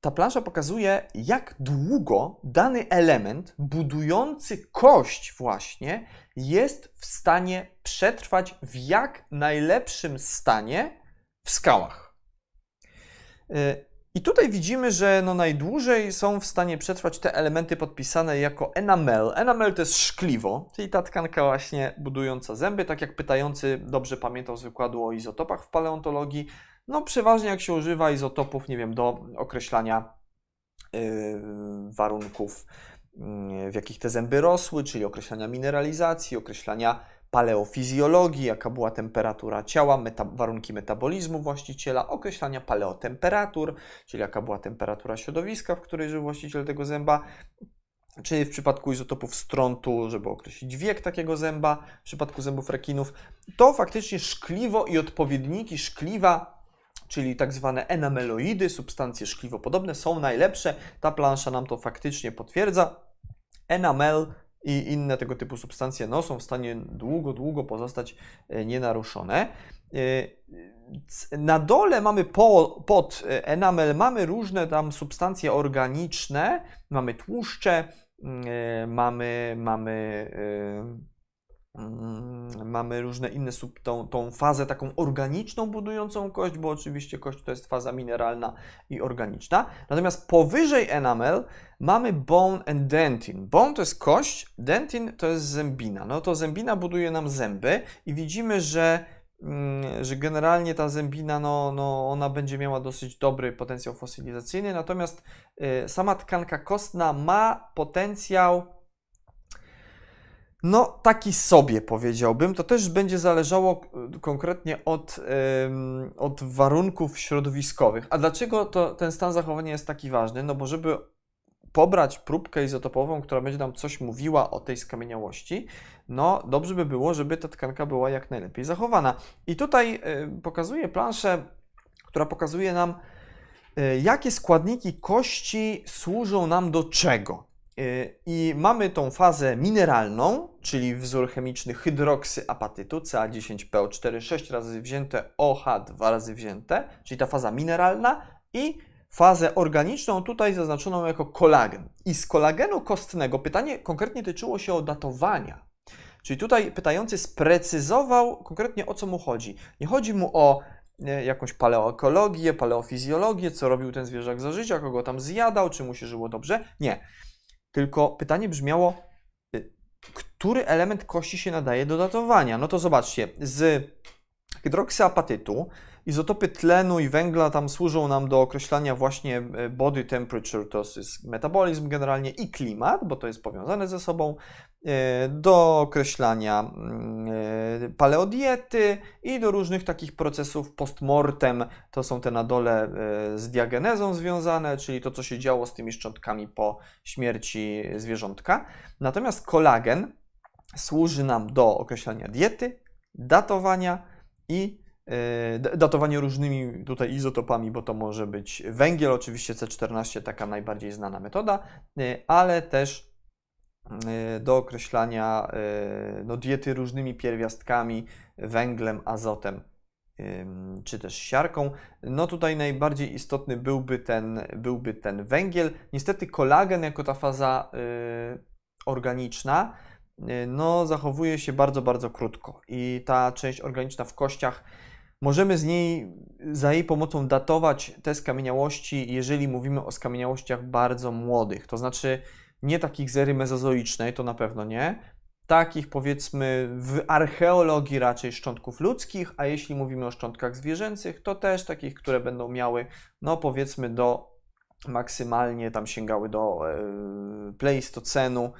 ta plansza pokazuje, jak długo dany element budujący kość właśnie jest w stanie przetrwać w jak najlepszym stanie w skałach. I tutaj widzimy, że no najdłużej są w stanie przetrwać te elementy podpisane jako enamel. Enamel to jest szkliwo, czyli ta tkanka właśnie budująca zęby, tak jak pytający dobrze pamiętał z wykładu o izotopach w paleontologii. No przeważnie jak się używa izotopów, nie wiem, do określania yy, warunków, yy, w jakich te zęby rosły, czyli określania mineralizacji, określania paleofizjologii, jaka była temperatura ciała, meta warunki metabolizmu właściciela, określania paleotemperatur, czyli jaka była temperatura środowiska, w której żył właściciel tego zęba, czyli w przypadku izotopów strontu, żeby określić wiek takiego zęba, w przypadku zębów rekinów, to faktycznie szkliwo i odpowiedniki szkliwa, czyli tak zwane enameloidy, substancje szkliwopodobne, są najlepsze. Ta plansza nam to faktycznie potwierdza. Enamel i inne tego typu substancje no, są w stanie długo, długo pozostać e, nienaruszone. E, na dole mamy po, pod enamel, mamy różne tam substancje organiczne, mamy tłuszcze, mm, mamy, mamy mamy różne inne, sub, tą, tą fazę taką organiczną budującą kość, bo oczywiście kość to jest faza mineralna i organiczna. Natomiast powyżej enamel mamy bone and dentin. Bone to jest kość, dentin to jest zębina. No to zębina buduje nam zęby i widzimy, że mm, że generalnie ta zębina, no, no, ona będzie miała dosyć dobry potencjał fosylizacyjny, natomiast y, sama tkanka kostna ma potencjał no, taki sobie powiedziałbym. To też będzie zależało e, konkretnie od, od warunków środowiskowych. A dlaczego to, ten stan zachowania jest taki ważny? No bo żeby pobrać próbkę izotopową, która będzie nam coś mówiła o tej skamieniałości, no dobrze by było, żeby ta tkanka była jak najlepiej zachowana. I tutaj y, pokazuję planszę, która pokazuje nam, y, jakie składniki kości służą nam do czego. Y, I mamy tą fazę mineralną, czyli wzór chemiczny hydroksyapatytu Ca10PO4 6 razy wzięte, OH 2 razy wzięte, czyli ta faza mineralna i fazę organiczną, tutaj zaznaczoną jako kolagen. I z kolagenu kostnego pytanie konkretnie tyczyło się o datowania. Czyli tutaj pytający sprecyzował konkretnie o co mu chodzi. Nie chodzi mu o e, jakąś paleoekologię, paleofizjologię, co robił ten zwierzak za życia, kogo tam zjadał, czy mu się żyło dobrze. Nie. Tylko pytanie brzmiało, y, który element kości się nadaje do datowania? No to zobaczcie, z hydroksyapatytu izotopy tlenu i węgla tam służą nam do określania właśnie e, body temperature, to jest metabolizm generalnie i klimat, bo to jest powiązane ze sobą, e, do określania mm, paleodiety i do różnych takich procesów postmortem, to są te na dole z diagenezą związane, czyli to, co się działo z tymi szczątkami po śmierci zwierzątka. Natomiast kolagen służy nam do określania diety, datowania i E, datowanie różnymi tutaj izotopami, bo to może być węgiel, oczywiście C14, taka najbardziej znana metoda, e, ale też e, do określania no, diety różnymi pierwiastkami, węglem, azotem czy też siarką. No tutaj najbardziej istotny byłby ten, byłby ten węgiel. Niestety kolagen jako ta faza organiczna no, zachowuje się bardzo, bardzo krótko i ta część organiczna w kościach Możemy z niej, za jej pomocą datować te skamieniałości, jeżeli mówimy o skamieniałościach bardzo młodych, to znaczy nie takich z ery mezozoicznej, to na pewno nie, takich powiedzmy w archeologii raczej szczątków ludzkich, a jeśli mówimy o szczątkach zwierzęcych, to też takich, które będą miały, no powiedzmy do maksymalnie tam sięgały do e, pleistocenu,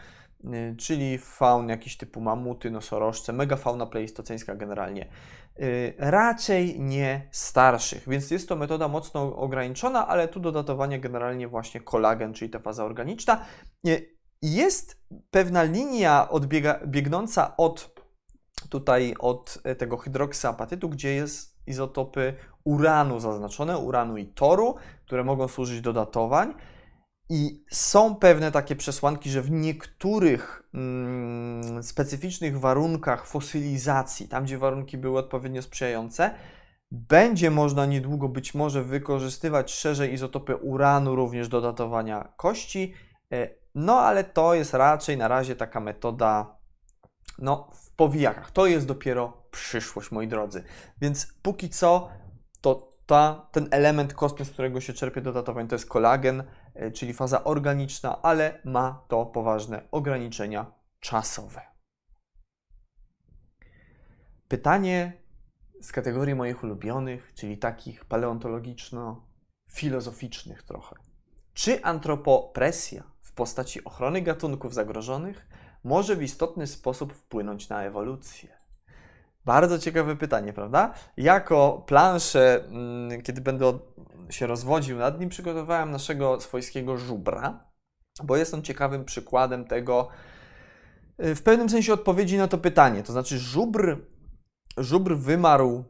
czyli faun jakiś typu mamuty, nosorożce, megafauna pleistoceńska generalnie. Y, raczej nie starszych, więc jest to metoda mocno ograniczona, ale tu do datowania generalnie właśnie kolagen, czyli ta faza organiczna. Y, jest pewna linia odbiega, biegnąca od tutaj od tego hydroksyapatytu, gdzie jest izotopy uranu zaznaczone, uranu i toru, które mogą służyć do datowań. I są pewne takie przesłanki, że w niektórych mm, specyficznych warunkach fosylizacji, tam gdzie warunki były odpowiednio sprzyjające, będzie można niedługo być może wykorzystywać szerzej izotopy uranu również do datowania kości. E, no ale to jest raczej na razie taka metoda no, w powijakach. To jest dopiero przyszłość, moi drodzy. Więc póki co to ta, ten element kostny, z którego się czerpie do datowań, to jest kolagen, czyli faza organiczna, ale ma to poważne ograniczenia czasowe. Pytanie z kategorii moich ulubionych, czyli takich paleontologiczno-filozoficznych trochę. Czy antropopresja w postaci ochrony gatunków zagrożonych może w istotny sposób wpłynąć na ewolucję? Bardzo ciekawe pytanie, prawda? Jako planszę, mm, kiedy będę się rozwodził nad nim, przygotowałem naszego swojskiego żubra, bo jest on ciekawym przykładem tego, y, w pewnym sensie odpowiedzi na to pytanie. To znaczy, żubr, żubr wymarł,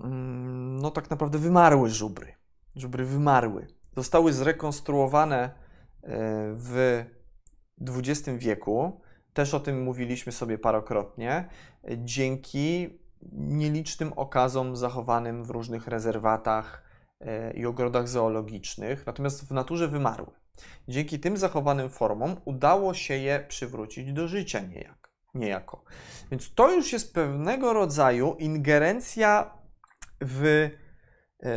mm, no tak naprawdę wymarły żubry. Żubry wymarły. Zostały zrekonstruowane y, w XX wieku. Też o tym mówiliśmy sobie parokrotnie. Dzięki nielicznym okazom zachowanym w różnych rezerwatach i ogrodach zoologicznych, natomiast w naturze wymarły. Dzięki tym zachowanym formom udało się je przywrócić do życia niejak, niejako. Więc to już jest pewnego rodzaju ingerencja w e,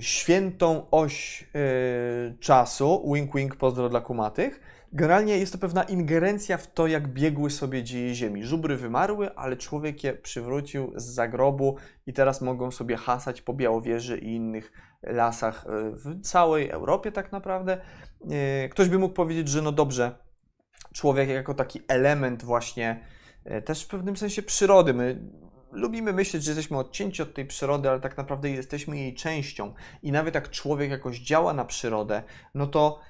świętą oś e, czasu. Wink, wink, pozdro dla kumatych. Generalnie jest to pewna ingerencja w to, jak biegły sobie dzieje Ziemi. Żubry wymarły, ale człowiek je przywrócił z zagrobu i teraz mogą sobie hasać po Białowieży i innych lasach e, w całej Europie tak naprawdę. E, ktoś by mógł powiedzieć, że no dobrze, człowiek jako taki element właśnie e, też w pewnym sensie przyrody. My lubimy myśleć, że jesteśmy odcięci od tej przyrody, ale tak naprawdę jesteśmy jej częścią. I nawet jak człowiek jakoś działa na przyrodę, no to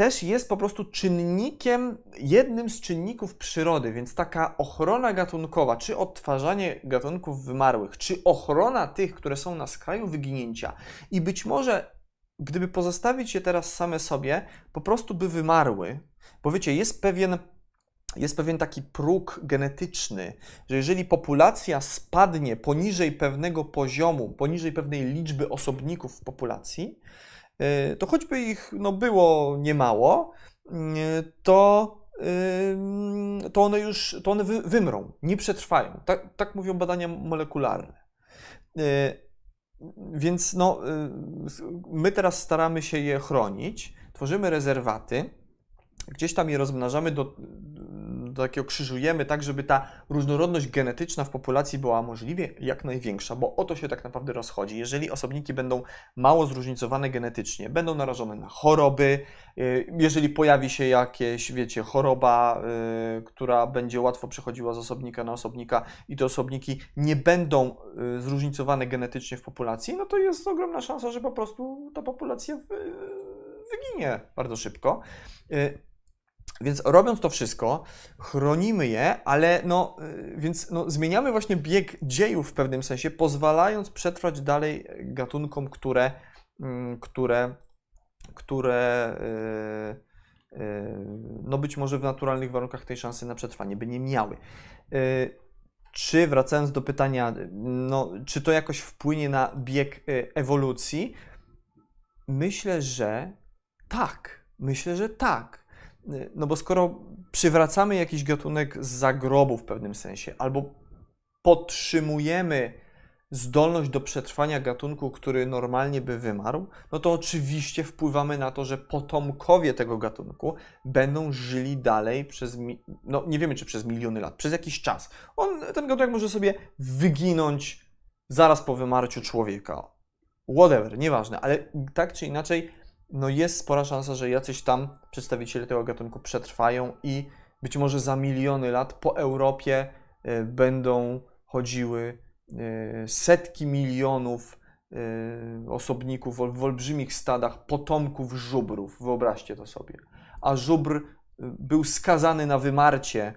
też jest po prostu czynnikiem, jednym z czynników przyrody, więc taka ochrona gatunkowa, czy odtwarzanie gatunków wymarłych, czy ochrona tych, które są na skraju wyginięcia. I być może gdyby pozostawić je teraz same sobie, po prostu by wymarły, bo wiecie, jest pewien jest pewien taki próg genetyczny, że jeżeli populacja spadnie poniżej pewnego poziomu, poniżej pewnej liczby osobników w populacji, to choćby ich no, było niemało, e, to, to one już to one wymrą, nie przetrwają. Tak, tak mówią badania molekularne. E, więc no, my teraz staramy się je chronić, tworzymy rezerwaty, gdzieś tam je rozmnażamy do, do takiego krzyżujemy, tak żeby ta różnorodność genetyczna w populacji była możliwie jak największa, bo o to się tak naprawdę rozchodzi. Jeżeli osobniki będą mało zróżnicowane genetycznie, będą narażone na choroby, y, jeżeli pojawi się jakieś, wiecie, choroba, y, która będzie łatwo przechodziła z osobnika na osobnika i te osobniki nie będą y, zróżnicowane genetycznie w populacji, no to jest ogromna szansa, że po prostu ta populacja wyginie bardzo szybko. Więc robiąc to wszystko, chronimy je, ale no, y, więc no, zmieniamy właśnie bieg dziejów w pewnym sensie, pozwalając przetrwać dalej gatunkom, które, mm, które, które yy, yy, no być może w naturalnych warunkach tej szansy na przetrwanie by nie miały. Czy, wracając do pytania, no, czy to jakoś wpłynie na bieg y, ewolucji? Myślę, że tak. Myślę, że tak no bo skoro przywracamy jakiś gatunek z zagrobu w pewnym sensie, albo podtrzymujemy zdolność do przetrwania gatunku, który normalnie by wymarł, no to oczywiście wpływamy na to, że potomkowie tego gatunku będą żyli dalej przez, no nie wiemy czy przez miliony lat, przez jakiś czas. On, ten gatunek może sobie wyginąć zaraz po wymarciu człowieka. Whatever, nieważne, ale tak czy inaczej no jest spora szansa, że jacyś tam przedstawiciele tego gatunku przetrwają i być może za miliony lat po Europie e, będą chodziły e, setki milionów e, osobników w olbrzymich stadach, potomków żubrów. Wyobraźcie to sobie. A żubr był skazany na wymarcie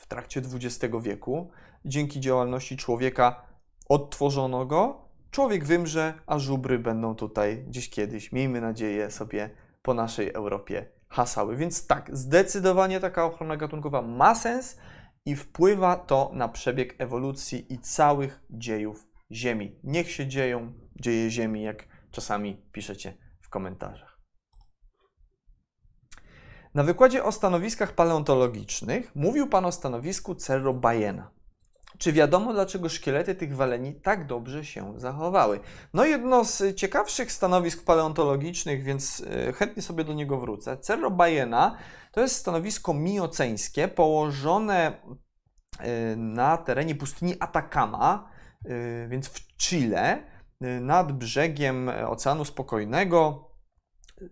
w trakcie XX wieku. Dzięki działalności człowieka odtworzono go człowiek wymrze, a żubry będą tutaj gdzieś kiedyś, miejmy nadzieję, sobie po naszej Europie hasały. Więc tak, zdecydowanie taka ochrona gatunkowa ma sens i wpływa to na przebieg ewolucji i całych dziejów Ziemi. Niech się dzieją dzieje Ziemi, jak czasami piszecie w komentarzach. Na wykładzie o stanowiskach paleontologicznych mówił Pan o stanowisku Cerro Bajena. Czy wiadomo, dlaczego szkielety tych waleni tak dobrze się zachowały? No jedno z ciekawszych stanowisk paleontologicznych, więc e, chętnie sobie do niego wrócę. Cerro Bajena to jest stanowisko mioceńskie położone e, na terenie pustyni Atacama, e, więc w Chile, nad brzegiem Oceanu Spokojnego,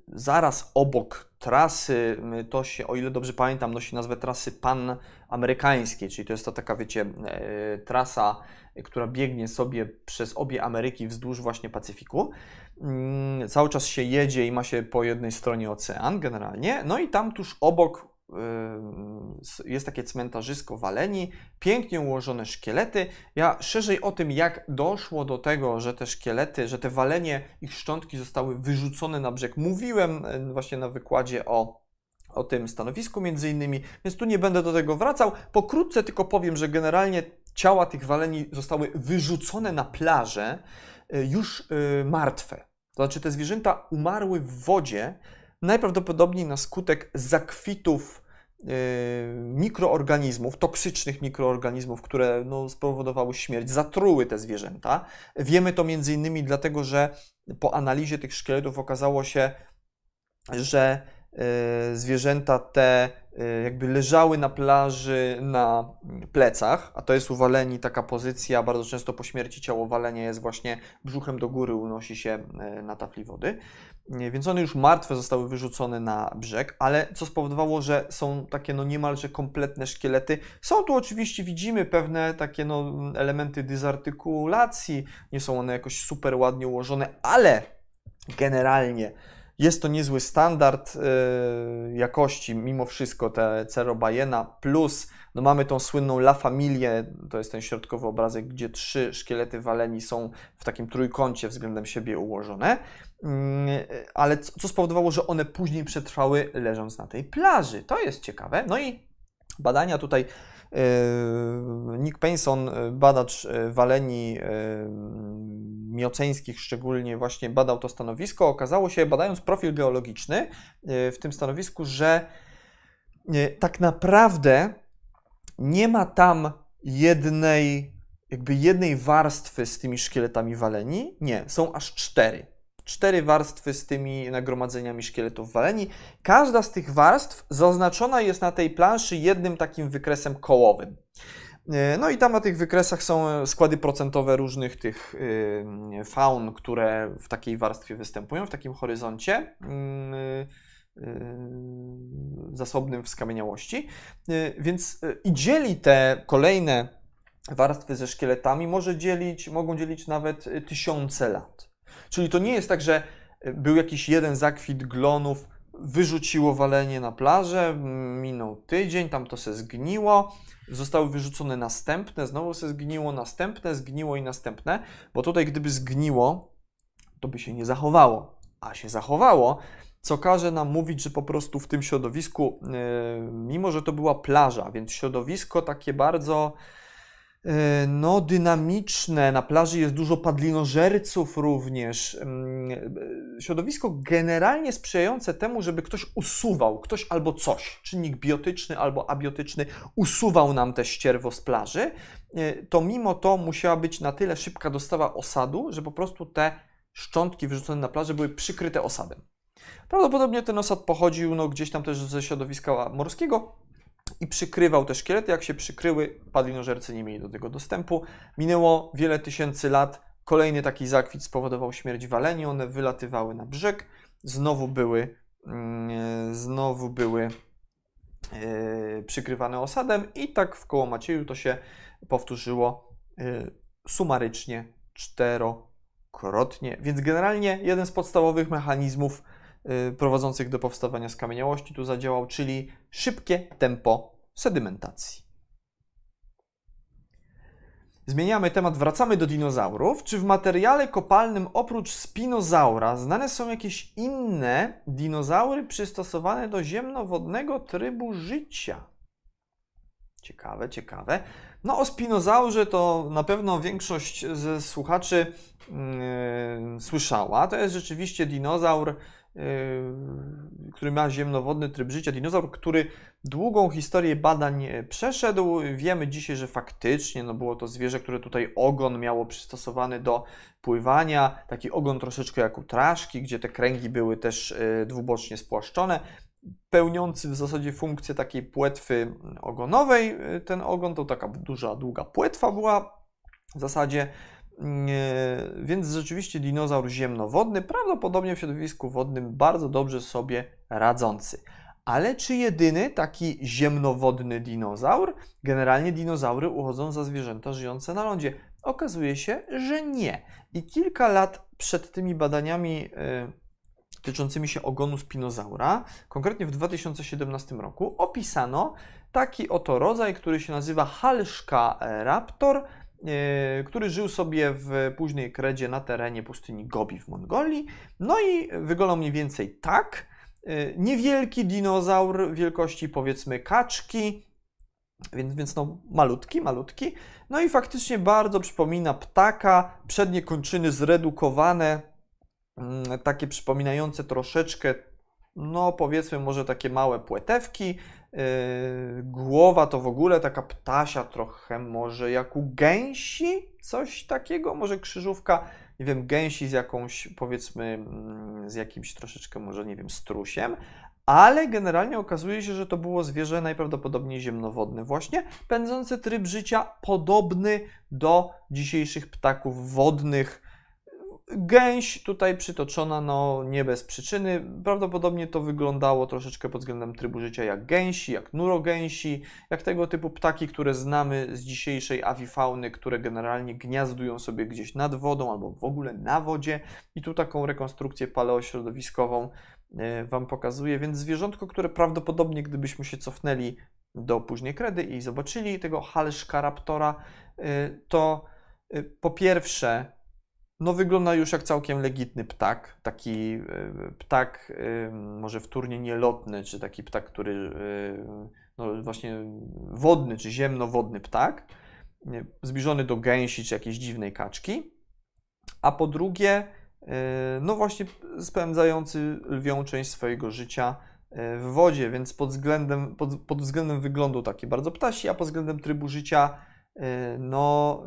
zaraz obok trasy, to się, o ile dobrze pamiętam, nosi nazwę trasy panamerykańskiej, czyli to jest to taka, wiecie, e, trasa, która biegnie sobie przez obie Ameryki wzdłuż właśnie Pacyfiku. Mm, cały czas się jedzie i ma się po jednej stronie ocean generalnie. No i tam tuż obok jest takie cmentarzysko Waleni, pięknie ułożone szkielety. Ja szerzej o tym, jak doszło do tego, że te szkielety, że te walenie, ich szczątki zostały wyrzucone na brzeg, mówiłem właśnie na wykładzie o, o tym stanowisku między innymi, więc tu nie będę do tego wracał. Pokrótce tylko powiem, że generalnie ciała tych waleni zostały wyrzucone na plażę y, już y, martwe. To znaczy te zwierzęta umarły w wodzie, najprawdopodobniej na skutek zakwitów mikroorganizmów, toksycznych mikroorganizmów, które no, spowodowały śmierć, zatruły te zwierzęta. Wiemy to między innymi dlatego, że po analizie tych szkieletów okazało się, że yy, zwierzęta te jakby leżały na plaży na plecach, a to jest uwaleni taka pozycja, bardzo często po śmierci ciało walenia jest właśnie brzuchem do góry, unosi się na tafli wody. Więc one już martwe zostały wyrzucone na brzeg, ale co spowodowało, że są takie no niemalże kompletne szkielety. Są tu oczywiście, widzimy pewne takie no elementy dysartykulacji, nie są one jakoś super ładnie ułożone, ale generalnie jest to niezły standard yy, jakości, mimo wszystko te Cero Bajena, plus no mamy tą słynną La Familię, to jest ten środkowy obrazek, gdzie trzy szkielety waleni są w takim trójkącie względem siebie ułożone. Mm, ale co spowodowało, że one później przetrwały leżąc na tej plaży. To jest ciekawe. No i badania tutaj e, Nick Payson, e, badacz e, waleni mioceńskich, szczególnie właśnie badał to stanowisko. Okazało się, badając profil geologiczny w tym stanowisku, że tak naprawdę nie ma tam jednej, jakby jednej warstwy z tymi szkieletami waleni. Nie, są aż cztery cztery warstwy z tymi nagromadzeniami szkieletów waleni. Każda z tych warstw zaznaczona jest na tej planszy jednym takim wykresem kołowym. E, no i tam na tych wykresach są składy procentowe różnych tych y, faun, które w takiej warstwie występują, w takim horyzoncie y, y, zasobnym w skamieniałości. Więc i dzieli te kolejne warstwy ze szkieletami, może dzielić, mogą dzielić nawet tysiące lat. Czyli to nie jest tak, że e, był jakiś jeden zakwit glonów, wyrzuciło walenie na plażę, minął tydzień, tam to se zgniło, zostały wyrzucone następne, znowu se zgniło, następne, zgniło i następne, bo tutaj gdyby zgniło, to by się nie zachowało, a się zachowało, co każe nam mówić, że po prostu w tym środowisku, yy, mimo że to była plaża, więc środowisko takie bardzo E, no, dynamiczne. Na plaży jest dużo padlinożerców również. Mm, e, środowisko generalnie sprzyjające temu, żeby ktoś usuwał, ktoś albo coś, czynnik biotyczny albo abiotyczny, usuwał nam te ścierwo z plaży, e, to mimo to musiała być na tyle szybka dostawa osadu, że po prostu te szczątki wyrzucone na plażę były przykryte osadem. Prawdopodobnie ten osad pochodził no, gdzieś tam też ze środowiska morskiego, i przykrywał te szkielety. Jak się przykryły, padlinożercy nie mieli do tego dostępu. Minęło wiele tysięcy lat. Kolejny taki zakwit spowodował śmierć waleni. One wylatywały na brzeg. Znowu były, yy, znowu były yy, przykrywane osadem i tak w koło Macieju to się powtórzyło yy, sumarycznie czterokrotnie. Więc generalnie jeden z podstawowych mechanizmów prowadzących do powstawania skamieniałości tu zadziałał, czyli szybkie tempo sedymentacji. Zmieniamy temat, wracamy do dinozaurów. Czy w materiale kopalnym oprócz spinozaura znane są jakieś inne dinozaury przystosowane do ziemnowodnego trybu życia? Ciekawe, ciekawe. No o spinozaurze to na pewno większość ze słuchaczy yy, słyszała. To jest rzeczywiście dinozaur, który ma ziemnowodny tryb życia, dinozaur, który długą historię badań przeszedł. Wiemy dzisiaj, że faktycznie no było to zwierzę, które tutaj ogon miało przystosowany do pływania, taki ogon troszeczkę jak u traszki, gdzie te kręgi były też yy, dwubocznie spłaszczone, pełniący w zasadzie funkcję takiej płetwy ogonowej. Ten ogon to taka duża, długa płetwa była w zasadzie więc rzeczywiście dinozaur ziemnowodny, prawdopodobnie w środowisku wodnym bardzo dobrze sobie radzący. Ale czy jedyny taki ziemnowodny dinozaur? Generalnie dinozaury uchodzą za zwierzęta żyjące na lądzie. Okazuje się, że nie. I kilka lat przed tymi badaniami dotyczącymi się ogonu spinozaura, konkretnie w 2017 roku, opisano taki oto rodzaj, który się nazywa Halszka raptor, e, który żył sobie w późnej kredzie na terenie pustyni Gobi w Mongolii. No i wyglądał mniej więcej tak. E, niewielki dinozaur wielkości powiedzmy kaczki, więc, więc no malutki, malutki. No i faktycznie bardzo przypomina ptaka, przednie kończyny zredukowane, Mm, takie przypominające troszeczkę, no powiedzmy może takie małe płetewki. Yy, głowa to w ogóle taka ptasia trochę może jak u gęsi, coś takiego, może krzyżówka, nie wiem, gęsi z jakąś powiedzmy, mm, z jakimś troszeczkę może, nie wiem, strusiem, ale generalnie okazuje się, że to było zwierzę najprawdopodobniej ziemnowodne. Właśnie, pędzące tryb życia podobny do dzisiejszych ptaków wodnych, Gęś tutaj przytoczona, no nie bez przyczyny. Prawdopodobnie to wyglądało troszeczkę pod względem trybu życia jak gęsi, jak nurogęsi, jak tego typu ptaki, które znamy z dzisiejszej awifauny, które generalnie gniazdują sobie gdzieś nad wodą albo w ogóle na wodzie. I tu taką rekonstrukcję paleośrodowiskową e, Wam pokazuję. Więc zwierzątko, które prawdopodobnie, gdybyśmy się cofnęli do później kredy i zobaczyli tego halszka raptora, e, to e, po pierwsze no wygląda już jak całkiem legitny ptak. Taki e, ptak e, może wtórnie nielotny, czy taki ptak, który e, no właśnie wodny, czy ziemnowodny ptak, zbliżony do gęsi, czy jakiejś dziwnej kaczki. A po drugie, no właśnie spędzający lwią część swojego życia w wodzie, więc pod względem, pod, pod względem wyglądu taki bardzo ptasi, a pod względem trybu życia no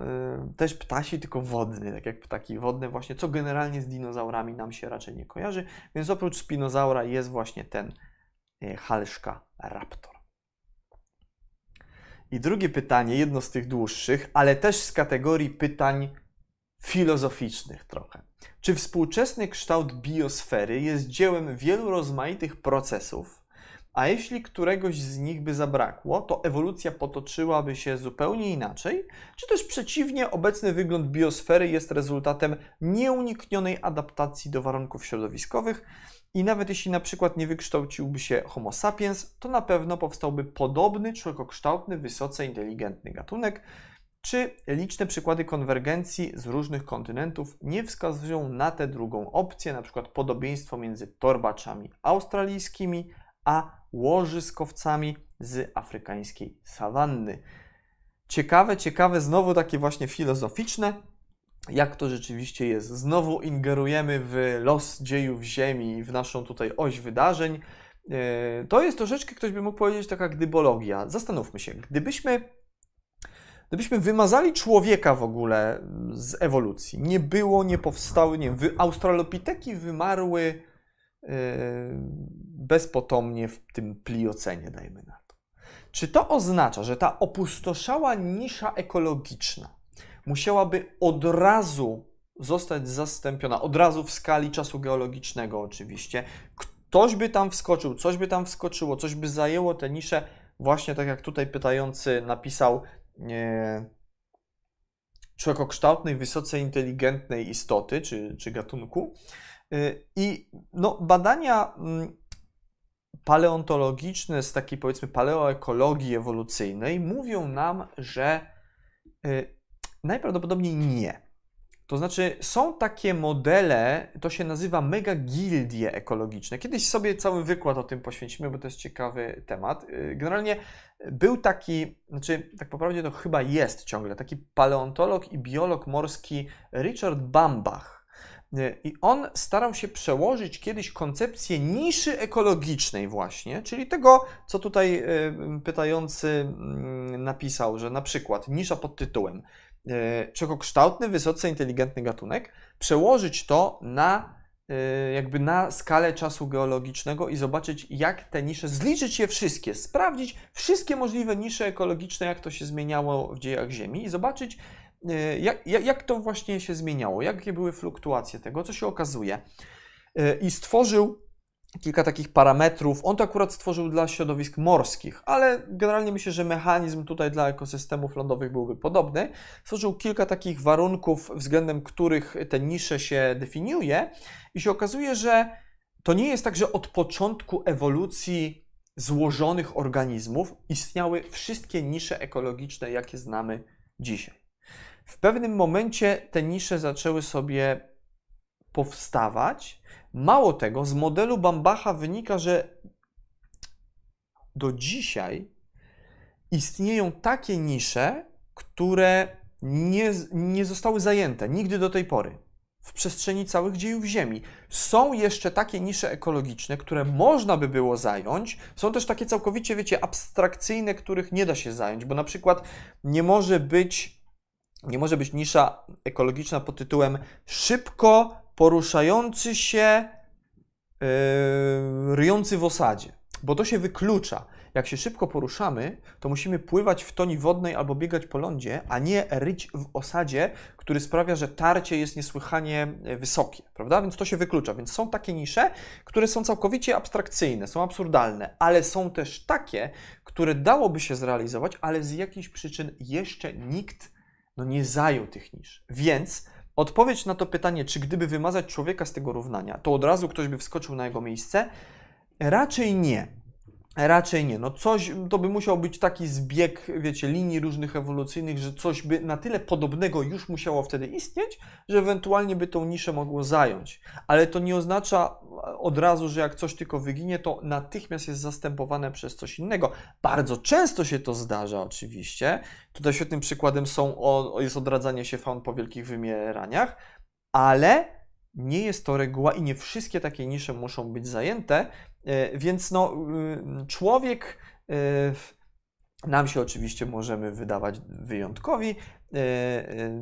y, też ptasi, tylko wodny, tak jak ptaki wodne właśnie, co generalnie z dinozaurami nam się raczej nie kojarzy, więc oprócz spinozaura jest właśnie ten y, halszka raptor. I drugie pytanie, jedno z tych dłuższych, ale też z kategorii pytań filozoficznych trochę. Czy współczesny kształt biosfery jest dziełem wielu rozmaitych procesów, a jeśli któregoś z nich by zabrakło, to ewolucja potoczyłaby się zupełnie inaczej, czy też przeciwnie, obecny wygląd biosfery jest rezultatem nieuniknionej adaptacji do warunków środowiskowych i nawet jeśli na przykład nie wykształciłby się Homo sapiens, to na pewno powstałby podobny, człowiekokształtny, wysoce inteligentny gatunek, czy liczne przykłady konwergencji z różnych kontynentów nie wskazują na tę drugą opcję, na przykład podobieństwo między torbaczami australijskimi a łożyskowcami z afrykańskiej sawanny. Ciekawe, ciekawe, znowu takie właśnie filozoficzne, jak to rzeczywiście jest. Znowu ingerujemy w los dziejów Ziemi, w naszą tutaj oś wydarzeń. E, to jest troszeczkę, ktoś by mógł powiedzieć, taka gdybologia. Zastanówmy się, gdybyśmy, gdybyśmy wymazali człowieka w ogóle z ewolucji, nie było, nie powstały, nie wiem, australopiteki wymarły bezpotomnie w tym pliocenie, dajmy na to. Czy to oznacza, że ta opustoszała nisza ekologiczna musiałaby od razu zostać zastąpiona, od razu w skali czasu geologicznego oczywiście? Ktoś by tam wskoczył, coś by tam wskoczyło, coś by zajęło tę niszę, właśnie tak jak tutaj pytający napisał, e, człowiekokształtnej, wysoce inteligentnej istoty czy, czy gatunku. Y, I no, badania mm, paleontologiczne z takiej powiedzmy paleoekologii ewolucyjnej mówią nam, że y, najprawdopodobniej nie. To znaczy, są takie modele, to się nazywa megagildie ekologiczne. Kiedyś sobie cały wykład o tym poświęcimy, bo to jest ciekawy temat. Y, generalnie był taki, znaczy, tak naprawdę to chyba jest ciągle, taki paleontolog i biolog morski Richard Bambach i on starał się przełożyć kiedyś koncepcję niszy ekologicznej, właśnie, czyli tego, co tutaj e, pytający mm, napisał, że na przykład nisza pod tytułem czegokształtny, wysoce inteligentny gatunek, przełożyć to na e, jakby na skalę czasu geologicznego i zobaczyć, jak te nisze, zliczyć je wszystkie, sprawdzić wszystkie możliwe nisze ekologiczne, jak to się zmieniało w dziejach Ziemi i zobaczyć, jak, jak, jak to właśnie się zmieniało, jakie były fluktuacje tego, co się okazuje. E, I stworzył kilka takich parametrów. On to akurat stworzył dla środowisk morskich, ale generalnie myślę, że mechanizm tutaj dla ekosystemów lądowych byłby podobny. Stworzył kilka takich warunków, względem których te nisze się definiuje, i się okazuje, że to nie jest tak, że od początku ewolucji złożonych organizmów istniały wszystkie nisze ekologiczne, jakie znamy dzisiaj. W pewnym momencie te nisze zaczęły sobie powstawać. Mało tego, z modelu Bambacha wynika, że do dzisiaj istnieją takie nisze, które nie, nie zostały zajęte nigdy do tej pory w przestrzeni całych dziejów Ziemi. Są jeszcze takie nisze ekologiczne, które można by było zająć. Są też takie całkowicie, wiecie, abstrakcyjne, których nie da się zająć, bo na przykład nie może być, nie może być nisza ekologiczna pod tytułem szybko poruszający się yy, ryjący w osadzie, bo to się wyklucza jak się szybko poruszamy, to musimy pływać w toni wodnej albo biegać po lądzie, a nie ryć w osadzie, który sprawia, że tarcie jest niesłychanie e, wysokie, prawda? Więc to się wyklucza. Więc są takie nisze, które są całkowicie abstrakcyjne, są absurdalne, ale są też takie, które dałoby się zrealizować, ale z jakichś przyczyn jeszcze nikt no, nie zajął tych nisz. Więc odpowiedź na to pytanie, czy gdyby wymazać człowieka z tego równania, to od razu ktoś by wskoczył na jego miejsce? Raczej nie. Raczej nie. No coś, to by musiał być taki zbieg, wiecie, linii różnych ewolucyjnych, że coś by na tyle podobnego już musiało wtedy istnieć, że ewentualnie by tą niszę mogło zająć. Ale to nie oznacza od razu, że jak coś tylko wyginie, to natychmiast jest zastępowane przez coś innego. Bardzo często się to zdarza oczywiście. Tutaj świetnym przykładem są, jest odradzanie się faun po wielkich wymieraniach, ale nie jest to reguła i nie wszystkie takie nisze muszą być zajęte, e, więc no, y, człowiek, e, nam się oczywiście możemy wydawać wyjątkowi e,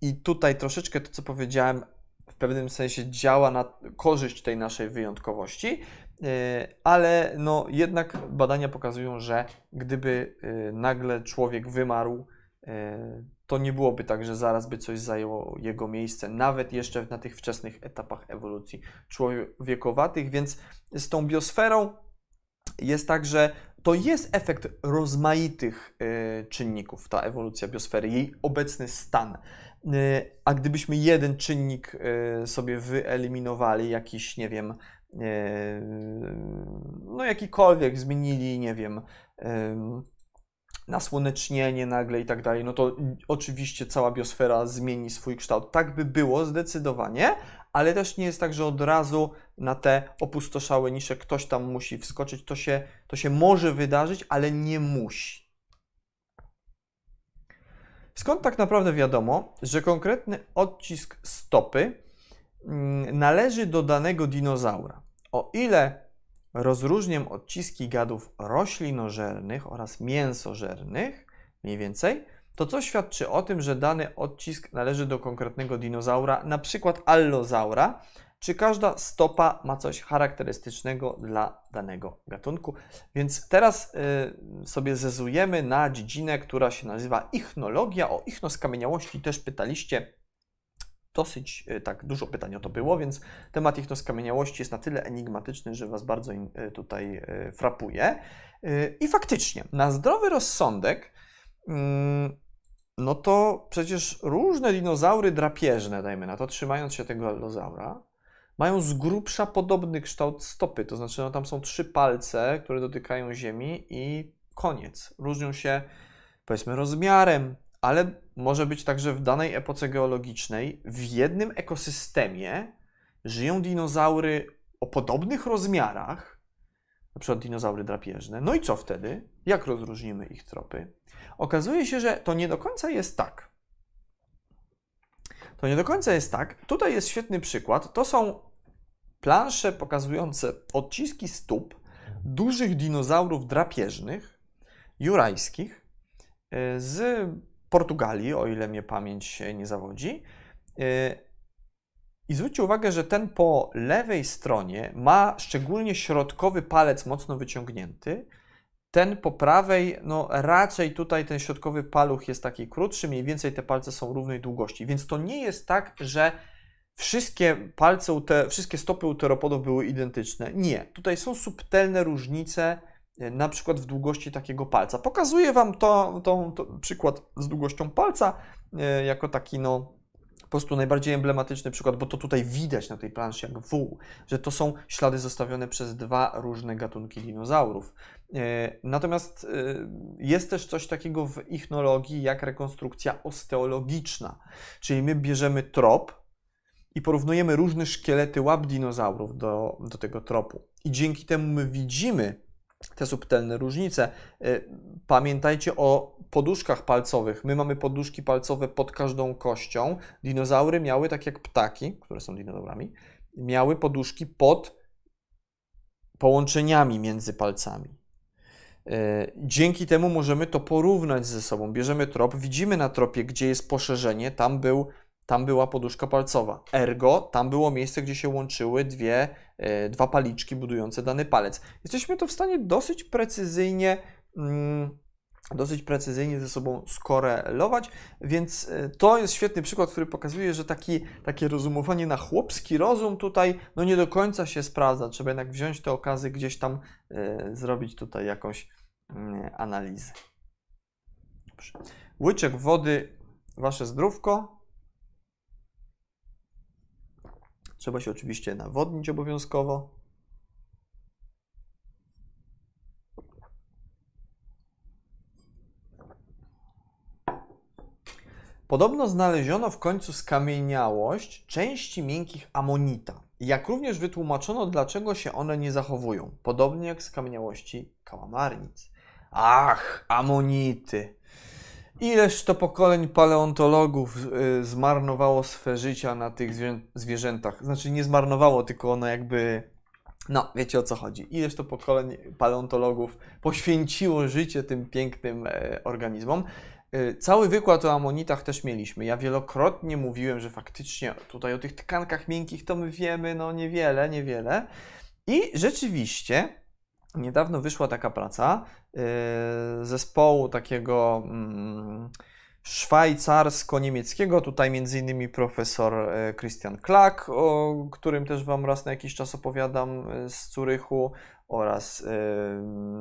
i tutaj troszeczkę to, co powiedziałem, w pewnym sensie działa na korzyść tej naszej wyjątkowości, ale no, jednak badania pokazują, że gdyby nagle człowiek wymarł, to nie byłoby tak, że zaraz by coś zajęło jego miejsce, nawet jeszcze na tych wczesnych etapach ewolucji człowiekowatych, więc z tą biosferą jest tak, że to jest efekt rozmaitych y, czynników, ta ewolucja biosfery, jej obecny stan. Y, a gdybyśmy jeden czynnik y, sobie wyeliminowali, jakiś, nie wiem, no jakikolwiek, zmienili, nie wiem, nasłonecznienie nagle i tak dalej, no to oczywiście cała biosfera zmieni swój kształt. Tak by było zdecydowanie, ale też nie jest tak, że od razu na te opustoszałe nisze ktoś tam musi wskoczyć. To się, to się może wydarzyć, ale nie musi. Skąd tak naprawdę wiadomo, że konkretny odcisk stopy mm, należy do danego dinozaura? O ile rozróżniam odciski gadów roślinożernych oraz mięsożernych, mniej więcej, to co świadczy o tym, że dany odcisk należy do konkretnego dinozaura, na przykład allozaura, czy każda stopa ma coś charakterystycznego dla danego gatunku. Więc teraz y, sobie zezujemy na dziedzinę, która się nazywa ichnologia. O ichnoskamieniałości też pytaliście dosyć e, tak dużo pytań o to było, więc temat ich skamieniałości jest na tyle enigmatyczny, że Was bardzo e, tutaj e, frapuje. I faktycznie, na zdrowy rozsądek, mm, no to przecież różne dinozaury drapieżne, dajmy na to, trzymając się tego allozaura, mają z grubsza podobny kształt stopy, to znaczy no, tam są trzy palce, które dotykają ziemi i koniec. Różnią się powiedzmy rozmiarem, ale może być tak, że w danej epoce geologicznej w jednym ekosystemie żyją dinozaury o podobnych rozmiarach, na przykład dinozaury drapieżne. No i co wtedy? Jak rozróżnimy ich tropy? Okazuje się, że to nie do końca jest tak. To nie do końca jest tak. Tutaj jest świetny przykład. To są plansze pokazujące odciski stóp dużych dinozaurów drapieżnych, jurajskich, e, z Portugalii, o ile mnie pamięć nie zawodzi. Y, I zwróćcie uwagę, że ten po lewej stronie ma szczególnie środkowy palec mocno wyciągnięty. Ten po prawej, no raczej tutaj ten środkowy paluch jest taki krótszy, mniej więcej te palce są równej długości, więc to nie jest tak, że wszystkie palce, ute, wszystkie stopy uteropodów były identyczne. Nie, tutaj są subtelne różnice, e, na przykład w długości takiego palca. Pokazuję Wam to, to, to przykład z długością palca e, jako taki no, po prostu najbardziej emblematyczny przykład, bo to tutaj widać na tej planszy jak W, że to są ślady zostawione przez dwa różne gatunki dinozaurów. E, natomiast jest też coś takiego w ichnologii jak rekonstrukcja osteologiczna, czyli my bierzemy trop, i porównujemy różne szkielety łap dinozaurów do, do tego tropu. I dzięki temu my widzimy te subtelne różnice. E, pamiętajcie o poduszkach palcowych. My mamy poduszki palcowe pod każdą kością. Dinozaury miały, tak jak ptaki, które są dinozaurami, miały poduszki pod połączeniami między palcami. E, dzięki temu możemy to porównać ze sobą. Bierzemy trop, widzimy na tropie, gdzie jest poszerzenie, tam był tam była poduszka palcowa. Ergo, tam było miejsce, gdzie się łączyły dwie, e, dwa paliczki budujące dany palec. Jesteśmy to w stanie dosyć precyzyjnie. Mm, dosyć precyzyjnie ze sobą skorelować, więc e, to jest świetny przykład, który pokazuje, że taki, takie rozumowanie na chłopski rozum tutaj no nie do końca się sprawdza. Trzeba jednak wziąć te okazy gdzieś tam, e, zrobić tutaj jakąś mm, analizę. Dobrze. Łyczek wody, wasze zdrówko. Trzeba się oczywiście nawodnić obowiązkowo. Podobno znaleziono w końcu skamieniałość części miękkich amonita, jak również wytłumaczono, dlaczego się one nie zachowują, podobnie jak skamieniałości kałamarnic. Ach, amonity! Ileż to pokoleń paleontologów y, zmarnowało swe życia na tych zwierzętach. Znaczy nie zmarnowało, tylko ono jakby. No, wiecie o co chodzi. Ileż to pokoleń paleontologów poświęciło życie tym pięknym e, organizmom. E, cały wykład o amonitach też mieliśmy. Ja wielokrotnie mówiłem, że faktycznie tutaj o tych tkankach miękkich to my wiemy, no niewiele, niewiele. I rzeczywiście Niedawno wyszła taka praca yy, zespołu takiego mm, szwajcarsko-niemieckiego, tutaj między innymi profesor yy, Christian Klack, o którym też Wam raz na jakiś czas opowiadam z Zurychu oraz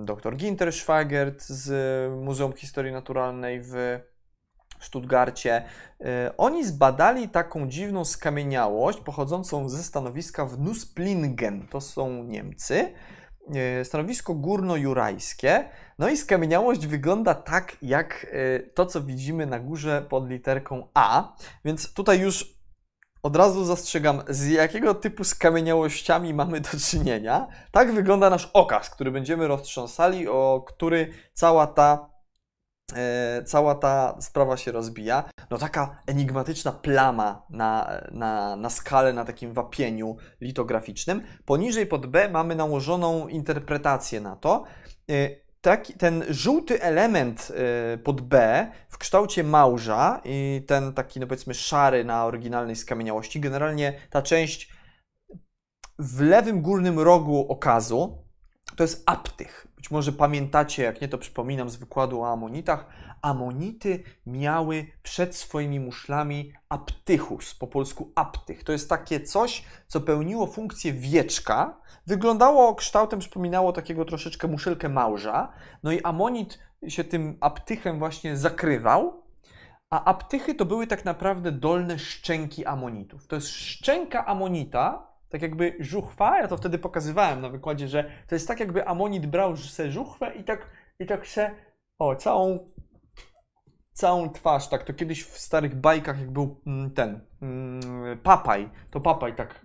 dr Ginter Schwagert z Muzeum Historii Naturalnej w Stuttgarcie. Oni zbadali taką dziwną skamieniałość pochodzącą ze stanowiska w Nusplingen. To są Niemcy. E, stanowisko górno-jurajskie. No i skamieniałość wygląda tak, jak to, co widzimy na górze pod literką A. Więc tutaj już od razu zastrzegam, z jakiego typu skamieniałościami mamy do czynienia. Tak wygląda nasz okaz, który będziemy roztrząsali, o który cała ta E, cała ta sprawa się rozbija. No taka enigmatyczna plama na, na, na skalę, na takim wapieniu litograficznym. Poniżej pod B mamy nałożoną interpretację na to. E, taki, ten żółty element e, pod B w kształcie małża i ten taki, no powiedzmy, szary na oryginalnej skamieniałości, generalnie ta część w lewym górnym rogu okazu to jest aptych. Być może pamiętacie, jak nie to przypominam z wykładu o amonitach. Amonity miały przed swoimi muszlami aptychus, po polsku aptych. To jest takie coś, co pełniło funkcję wieczka. Wyglądało kształtem, przypominało takiego troszeczkę muszelkę małża. No i amonit się tym aptychem właśnie zakrywał. A aptychy to były tak naprawdę dolne szczęki amonitów. To jest szczęka amonita, tak jakby żuchwa, ja to wtedy pokazywałem na wykładzie, że to jest tak jakby amonit brał se żuchwę i tak, i tak se, o, całą, całą twarz, tak, to kiedyś w starych bajkach, jak był mm, ten, mm, papaj, to papaj tak,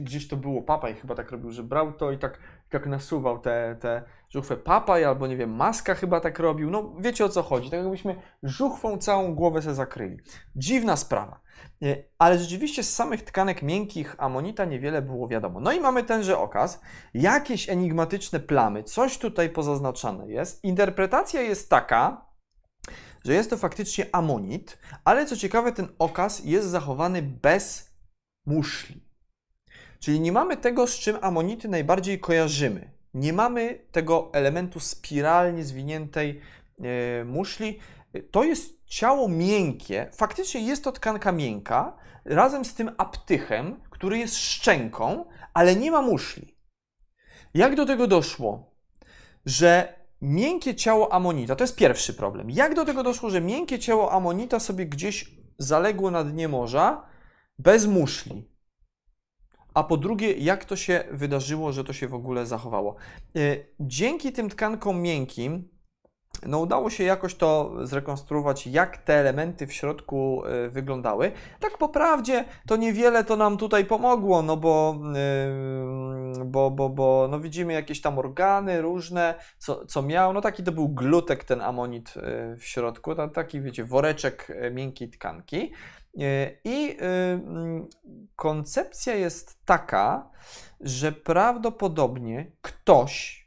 gdzieś to było, papaj chyba tak robił, że brał to i tak, tak nasuwał te, te żuchwę papaj, albo nie wiem, maska chyba tak robił, no wiecie o co chodzi, tak jakbyśmy żuchwą całą głowę se zakryli. Dziwna sprawa. E, ale rzeczywiście z samych tkanek miękkich amonita niewiele było wiadomo. No i mamy tenże okaz, jakieś enigmatyczne plamy, coś tutaj pozaznaczane jest. Interpretacja jest taka, że jest to faktycznie amonit, ale co ciekawe, ten okaz jest zachowany bez muszli. Czyli nie mamy tego, z czym amonity najbardziej kojarzymy. Nie mamy tego elementu spiralnie zwiniętej e, muszli. To jest ciało miękkie, faktycznie jest to tkanka miękka, razem z tym aptychem, który jest szczęką, ale nie ma muszli. Jak do tego doszło? Że miękkie ciało amonita, to jest pierwszy problem. Jak do tego doszło, że miękkie ciało amonita sobie gdzieś zaległo na dnie morza bez muszli? A po drugie, jak to się wydarzyło, że to się w ogóle zachowało? E, dzięki tym tkankom miękkim, no udało się jakoś to zrekonstruować, jak te elementy w środku e, wyglądały. Tak po prawdzie to niewiele to nam tutaj pomogło, no bo, yy, bo, bo, bo no widzimy jakieś tam organy różne, co, co miał, no taki to był glutek ten amonit e, w środku, taki wiecie, woreczek miękkiej tkanki. I mm, koncepcja jest taka, że prawdopodobnie ktoś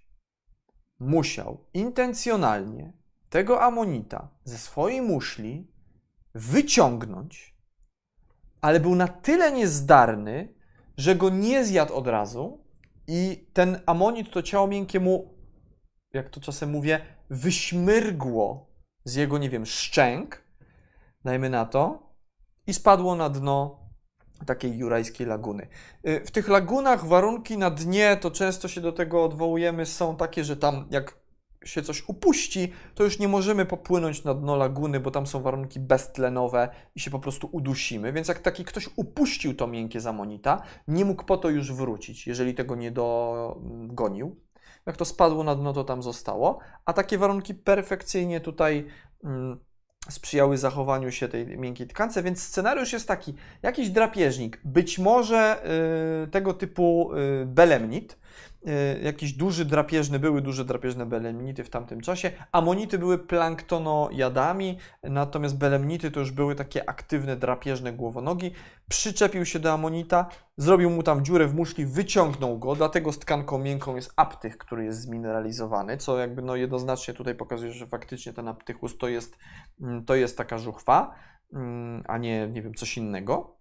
musiał intencjonalnie tego amonita ze swojej muszli wyciągnąć, ale był na tyle niezdarny, że go nie zjadł od razu i ten amonit, to ciało miękkie mu, jak to czasem mówię, wyśmyrgło z jego, nie wiem, szczęk, dajmy na to, i spadło na dno takiej jurajskiej laguny. Y, w tych lagunach warunki na dnie, to często się do tego odwołujemy, są takie, że tam jak się coś upuści, to już nie możemy popłynąć na dno laguny, bo tam są warunki beztlenowe i się po prostu udusimy. Więc jak taki ktoś upuścił to miękkie zamonita, nie mógł po to już wrócić, jeżeli tego nie dogonił. Jak to spadło na dno, to tam zostało. A takie warunki perfekcyjnie tutaj mm, sprzyjały zachowaniu się tej miękkiej tkance, więc scenariusz jest taki, jakiś drapieżnik, być może y, tego typu y, belemnit, jakiś duży drapieżny, były duże drapieżne belemnity w tamtym czasie, amonity były planktonojadami, natomiast belemnity to już były takie aktywne drapieżne głowonogi, przyczepił się do amonita, zrobił mu tam dziurę w muszli, wyciągnął go, dlatego z tkanką miękką jest aptych, który jest zmineralizowany, co jakby no jednoznacznie tutaj pokazuje, że faktycznie ten aptychus to jest, mm, to jest taka żuchwa, mm, a nie, nie wiem, coś innego.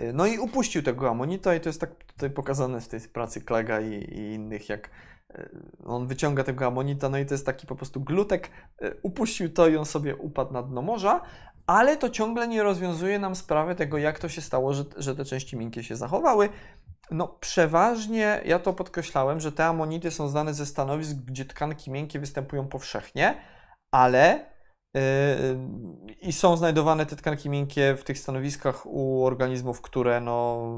Y, no i upuścił tego amonita i to jest tak tutaj pokazane w tej pracy Klega i, i innych, jak y, on wyciąga tego amonita, no i to jest taki po prostu glutek, y, upuścił to i on sobie upadł na dno morza, ale to ciągle nie rozwiązuje nam sprawy tego, jak to się stało, że, że te części miękkie się zachowały. No, przeważnie, ja to podkreślałem, że te amonity są znane ze stanowisk, gdzie tkanki miękkie występują powszechnie, ale I są znajdowane te tkanki miękkie w tych stanowiskach u organizmów, które no,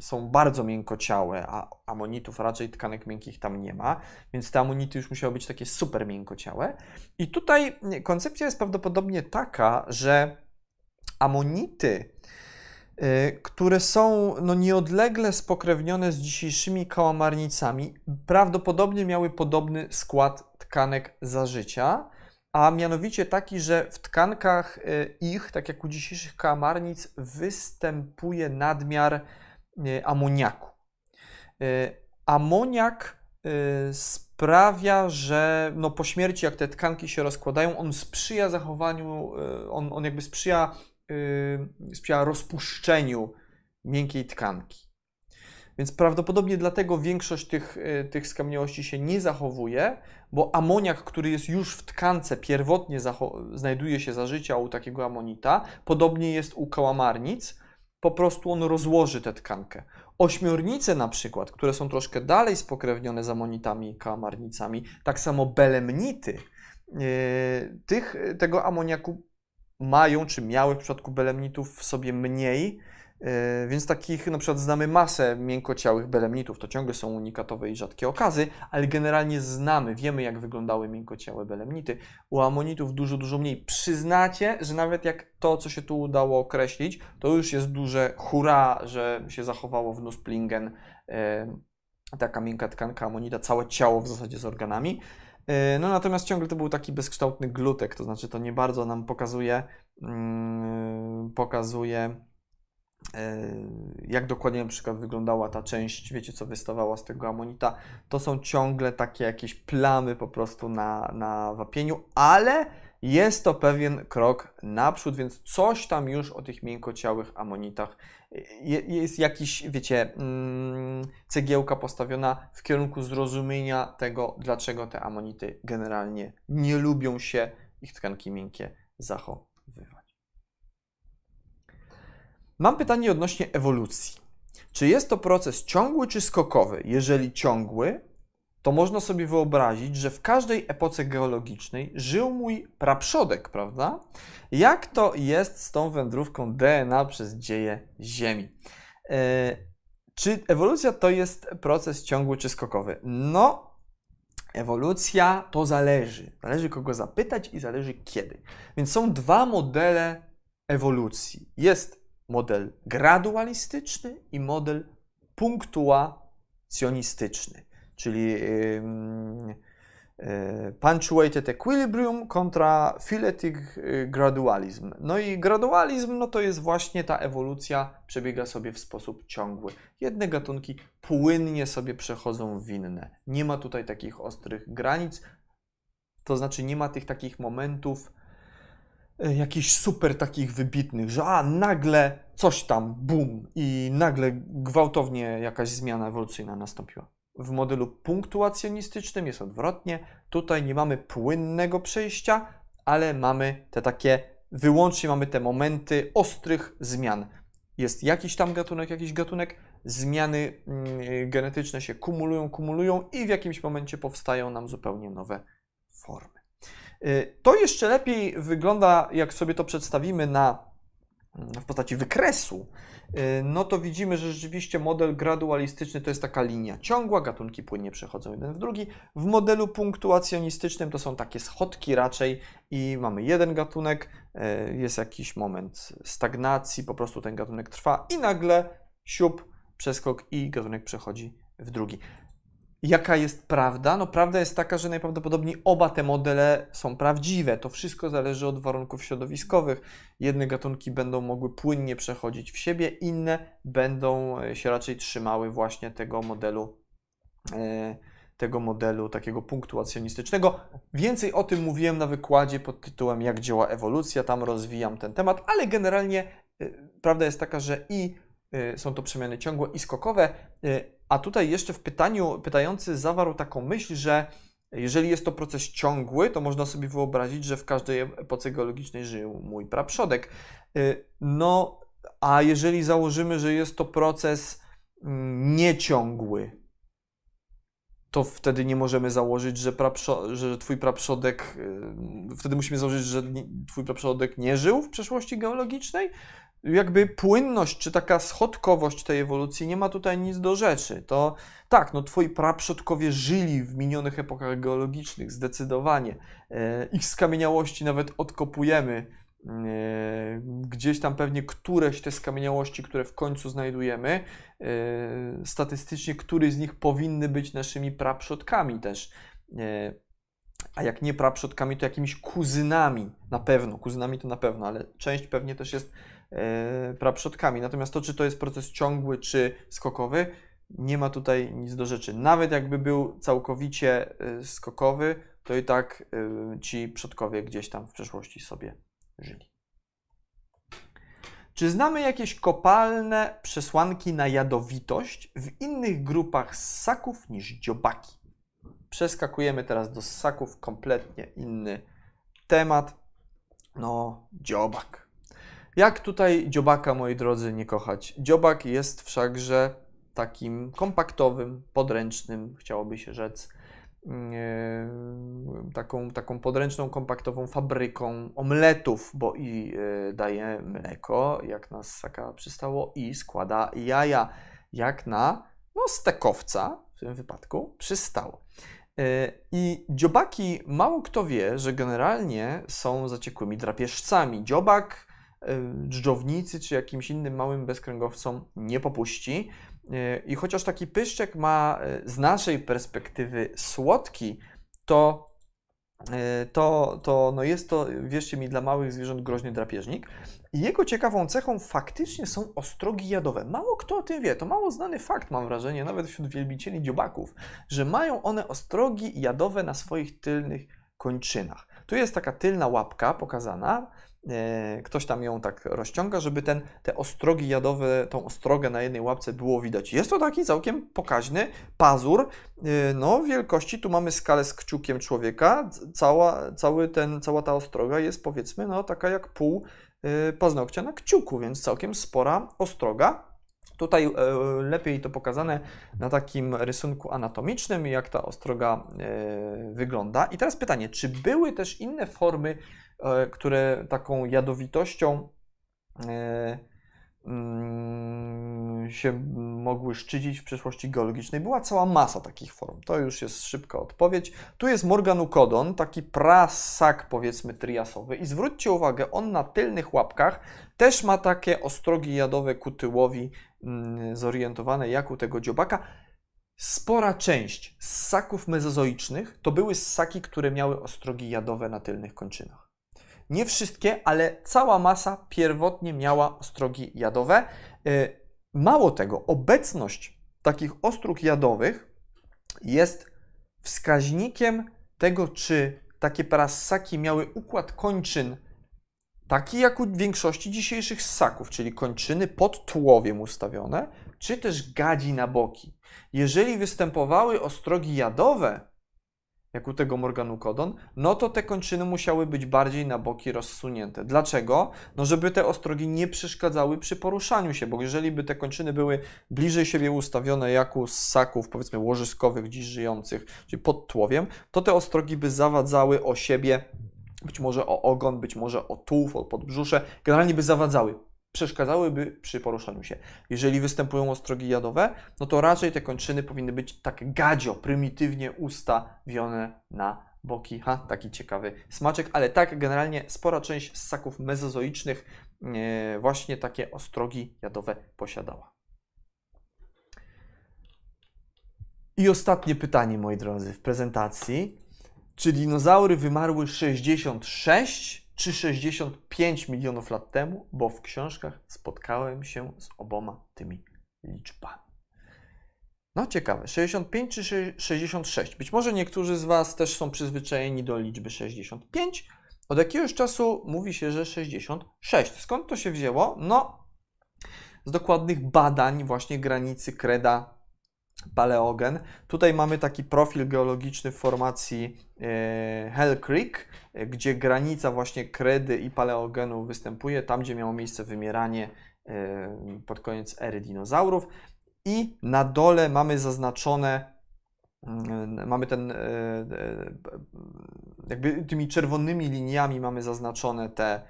są bardzo miękociałe, a amonitów raczej tkanek miękkich tam nie ma, więc te amonity już musiały być takie super miękociałe. I tutaj koncepcja jest prawdopodobnie taka, że amonity, yy, które są no, nieodlegle spokrewnione z dzisiejszymi kałamarnicami, prawdopodobnie miały podobny skład tkanek za życia a mianowicie taki, że w tkankach y, ich, tak jak u dzisiejszych kałamarnic, występuje nadmiar y, amoniaku. Y, amoniak sprawia, że no po śmierci, jak te tkanki się rozkładają, on sprzyja zachowaniu, on, on jakby sprzyja, sprzyja rozpuszczeniu miękkiej tkanki. Więc prawdopodobnie dlatego większość tych, y, tych skamieniałości się nie zachowuje, bo amoniak, który jest już w tkance, pierwotnie znajduje się za życia u takiego amonita, podobnie jest u kałamarnic, po prostu on rozłoży tę tkankę. Ośmiornice na przykład, które są troszkę dalej spokrewnione z amonitami i kałamarnicami, tak samo belemnity, yy, tych, tego amoniaku mają, czy miały w przypadku belemnitów w sobie mniej, E, więc takich na przykład znamy masę miękociałych belemnitów, to ciągle są unikatowe i rzadkie okazy, ale generalnie znamy, wiemy jak wyglądały miękociałe belemnity. U amonitów dużo, dużo mniej. Przyznacie, że nawet jak to, co się tu udało określić, to już jest duże hura, że się zachowało w Nusplingen e, taka miękka tkanka amonita, całe ciało w zasadzie z organami. E, no natomiast ciągle to był taki bezkształtny glutek, to znaczy to nie bardzo nam pokazuje, mm, pokazuje E, jak dokładnie na przykład wyglądała ta część, wiecie, co wystawała z tego amonita, to są ciągle takie jakieś plamy po prostu na, na wapieniu, ale jest to pewien krok naprzód, więc coś tam już o tych miękociałych amonitach jest jakiś, wiecie, mm, cegiełka postawiona w kierunku zrozumienia tego, dlaczego te amonity generalnie nie lubią się ich tkanki miękkie zachowywać. Mam pytanie odnośnie ewolucji. Czy jest to proces ciągły czy skokowy? Jeżeli ciągły, to można sobie wyobrazić, że w każdej epoce geologicznej żył mój praprzodek, prawda? Jak to jest z tą wędrówką DNA przez dzieje Ziemi? E, czy ewolucja to jest proces ciągły czy skokowy? No, ewolucja to zależy. Zależy kogo zapytać i zależy kiedy. Więc są dwa modele ewolucji. Jest model gradualistyczny i model punktuacjonistyczny, czyli yy, punctuated equilibrium kontra phyletic y, gradualism. No i gradualizm no to jest właśnie ta ewolucja przebiega sobie w sposób ciągły. Jedne gatunki płynnie sobie przechodzą w inne. Nie ma tutaj takich ostrych granic, to znaczy nie ma tych takich momentów jakichś super takich wybitnych, że a nagle coś tam, bum i nagle gwałtownie jakaś zmiana ewolucyjna nastąpiła. W modelu punktuacjonistycznym jest odwrotnie. Tutaj nie mamy płynnego przejścia, ale mamy te takie, wyłącznie mamy te momenty ostrych zmian. Jest jakiś tam gatunek, jakiś gatunek, zmiany mm, genetyczne się kumulują, kumulują i w jakimś momencie powstają nam zupełnie nowe formy. Y, to jeszcze lepiej wygląda, jak sobie to przedstawimy na, w postaci wykresu, Y, no to widzimy, że rzeczywiście model gradualistyczny to jest taka linia ciągła, gatunki płynnie przechodzą jeden w drugi. W modelu punktuacjonistycznym to są takie schodki raczej i mamy jeden gatunek, y, jest jakiś moment stagnacji, po prostu ten gatunek trwa i nagle siup, przeskok i gatunek przechodzi w drugi. Jaka jest prawda? No prawda jest taka, że najprawdopodobniej oba te modele są prawdziwe. To wszystko zależy od warunków środowiskowych. Jedne gatunki będą mogły płynnie przechodzić w siebie, inne będą e, się raczej trzymały właśnie tego modelu e, tego modelu takiego punktuacjonistycznego. Więcej o tym mówiłem na wykładzie pod tytułem Jak działa ewolucja, tam rozwijam ten temat, ale generalnie e, prawda jest taka, że i są to przemiany ciągłe i skokowe, a tutaj jeszcze w pytaniu pytający zawarł taką myśl, że jeżeli jest to proces ciągły, to można sobie wyobrazić, że w każdej epoce geologicznej żył mój praprzodek. Y, no, a jeżeli założymy, że jest to proces mm, nieciągły, to wtedy nie możemy założyć, że, że twój praprzodek, y, wtedy musimy założyć, że twój praprzodek nie żył w przeszłości geologicznej, jakby płynność czy taka schodkowość tej ewolucji nie ma tutaj nic do rzeczy. To tak, no twoi praprzodkowie żyli w minionych epokach geologicznych, zdecydowanie. E, ich skamieniałości nawet odkopujemy. E, gdzieś tam pewnie któreś te skamieniałości, które w końcu znajdujemy, e, statystycznie któryś z nich powinny być naszymi praprzodkami też. A jak nie praprzodkami, to jakimiś kuzynami na pewno. Kuzynami to na pewno, ale część pewnie też jest praprzodkami. Natomiast to, czy to jest proces ciągły, czy skokowy, nie ma tutaj nic do rzeczy. Nawet jakby był całkowicie e, skokowy, to i tak e, ci przodkowie gdzieś tam w przeszłości sobie żyli. Czy znamy jakieś kopalne przesłanki na jadowitość w innych grupach ssaków niż dziobaki? Przeskakujemy teraz do ssaków, kompletnie inny temat. No, dziobak. Jak tutaj dziobaka, moi drodzy, nie kochać? Dziobak jest wszakże takim kompaktowym, podręcznym, chciałoby się rzec, taką, taką podręczną, kompaktową fabryką omletów, bo i e, daje mleko, jak na ssaka przystało, i składa jaja, jak na no, stekowca w tym wypadku przystało. E, I dziobaki, mało kto wie, że generalnie są zaciekłymi drapieżcami. Dziobak dżdżownicy czy jakimś innym małym bezkręgowcom nie popuści. E, I chociaż taki pyszczek ma e, z naszej perspektywy słodki, to, to, to no jest to, wierzcie mi, dla małych zwierząt groźny drapieżnik. I jego ciekawą cechą faktycznie są ostrogi jadowe. Mało kto o tym wie, to mało znany fakt, mam wrażenie, nawet wśród wielbicieli dziobaków, że mają one ostrogi jadowe na swoich tylnych kończynach. Tu jest taka tylna łapka pokazana, ktoś tam ją tak rozciąga, żeby ten, te ostrogi jadowe, tą ostrogę na jednej łapce było widać. Jest to taki całkiem pokaźny pazur, e, no wielkości, tu mamy skalę z kciukiem człowieka, cała, cały ten, cała ta ostroga jest powiedzmy no taka jak pół e, paznokcia na kciuku, więc całkiem spora ostroga. Tutaj e, lepiej to pokazane na takim rysunku anatomicznym, jak ta ostroga e, wygląda. I teraz pytanie, czy były też inne formy, e, które taką jadowitością się mogły szczycić w przeszłości geologicznej. Była cała masa takich form. To już jest szybka odpowiedź. Tu jest Morganucodon, taki prasak powiedzmy triasowy i zwróćcie uwagę, on na tylnych łapkach też ma takie ostrogi jadowe ku tyłowi Mm, zorientowane jak u tego dziobaka. Spora część ssaków mezozoicznych to były ssaki, które miały ostrogi jadowe na tylnych kończynach. Nie wszystkie, ale cała masa pierwotnie miała ostrogi jadowe. E, mało tego, obecność takich ostróg jadowych jest wskaźnikiem tego, czy takie parassaki miały układ kończyn taki jak u większości dzisiejszych ssaków, czyli kończyny pod tułowiem ustawione, czy też gadzi na boki. Jeżeli występowały ostrogi jadowe, jak u tego Morganucodon, no to te kończyny musiały być bardziej na boki rozsunięte. Dlaczego? No żeby te ostrogi nie przeszkadzały przy poruszaniu się, bo jeżeli by te kończyny były bliżej siebie ustawione jak u ssaków, powiedzmy łożyskowych, dziś żyjących, czyli pod tułowiem, to te ostrogi by zawadzały o siebie być może o ogon, być może o tułów, o podbrzusze, generalnie by zawadzały, przeszkadzałyby przy poruszaniu się. Jeżeli występują ostrogi jadowe, no to raczej te kończyny powinny być tak gadzio, prymitywnie ustawione na boki. Ha, taki ciekawy smaczek, ale tak generalnie spora część ssaków mezozoicznych e, właśnie takie ostrogi jadowe posiadała. I ostatnie pytanie, moi drodzy, w prezentacji. Czy dinozaury wymarły 66 czy 65 milionów lat temu? Bo w książkach spotkałem się z oboma tymi liczbami. No ciekawe, 65 czy 66? Być może niektórzy z Was też są przyzwyczajeni do liczby 65. Od jakiegoś czasu mówi się, że 66. Skąd to się wzięło? No, z dokładnych badań właśnie granicy kreda paleogen. Tutaj mamy taki profil geologiczny w formacji e, Hell Creek, e, gdzie granica właśnie kredy i paleogenu występuje, tam gdzie miało miejsce wymieranie e, pod koniec ery dinozaurów. I na dole mamy zaznaczone, mm, mamy ten, jakby tymi czerwonymi liniami mamy zaznaczone te,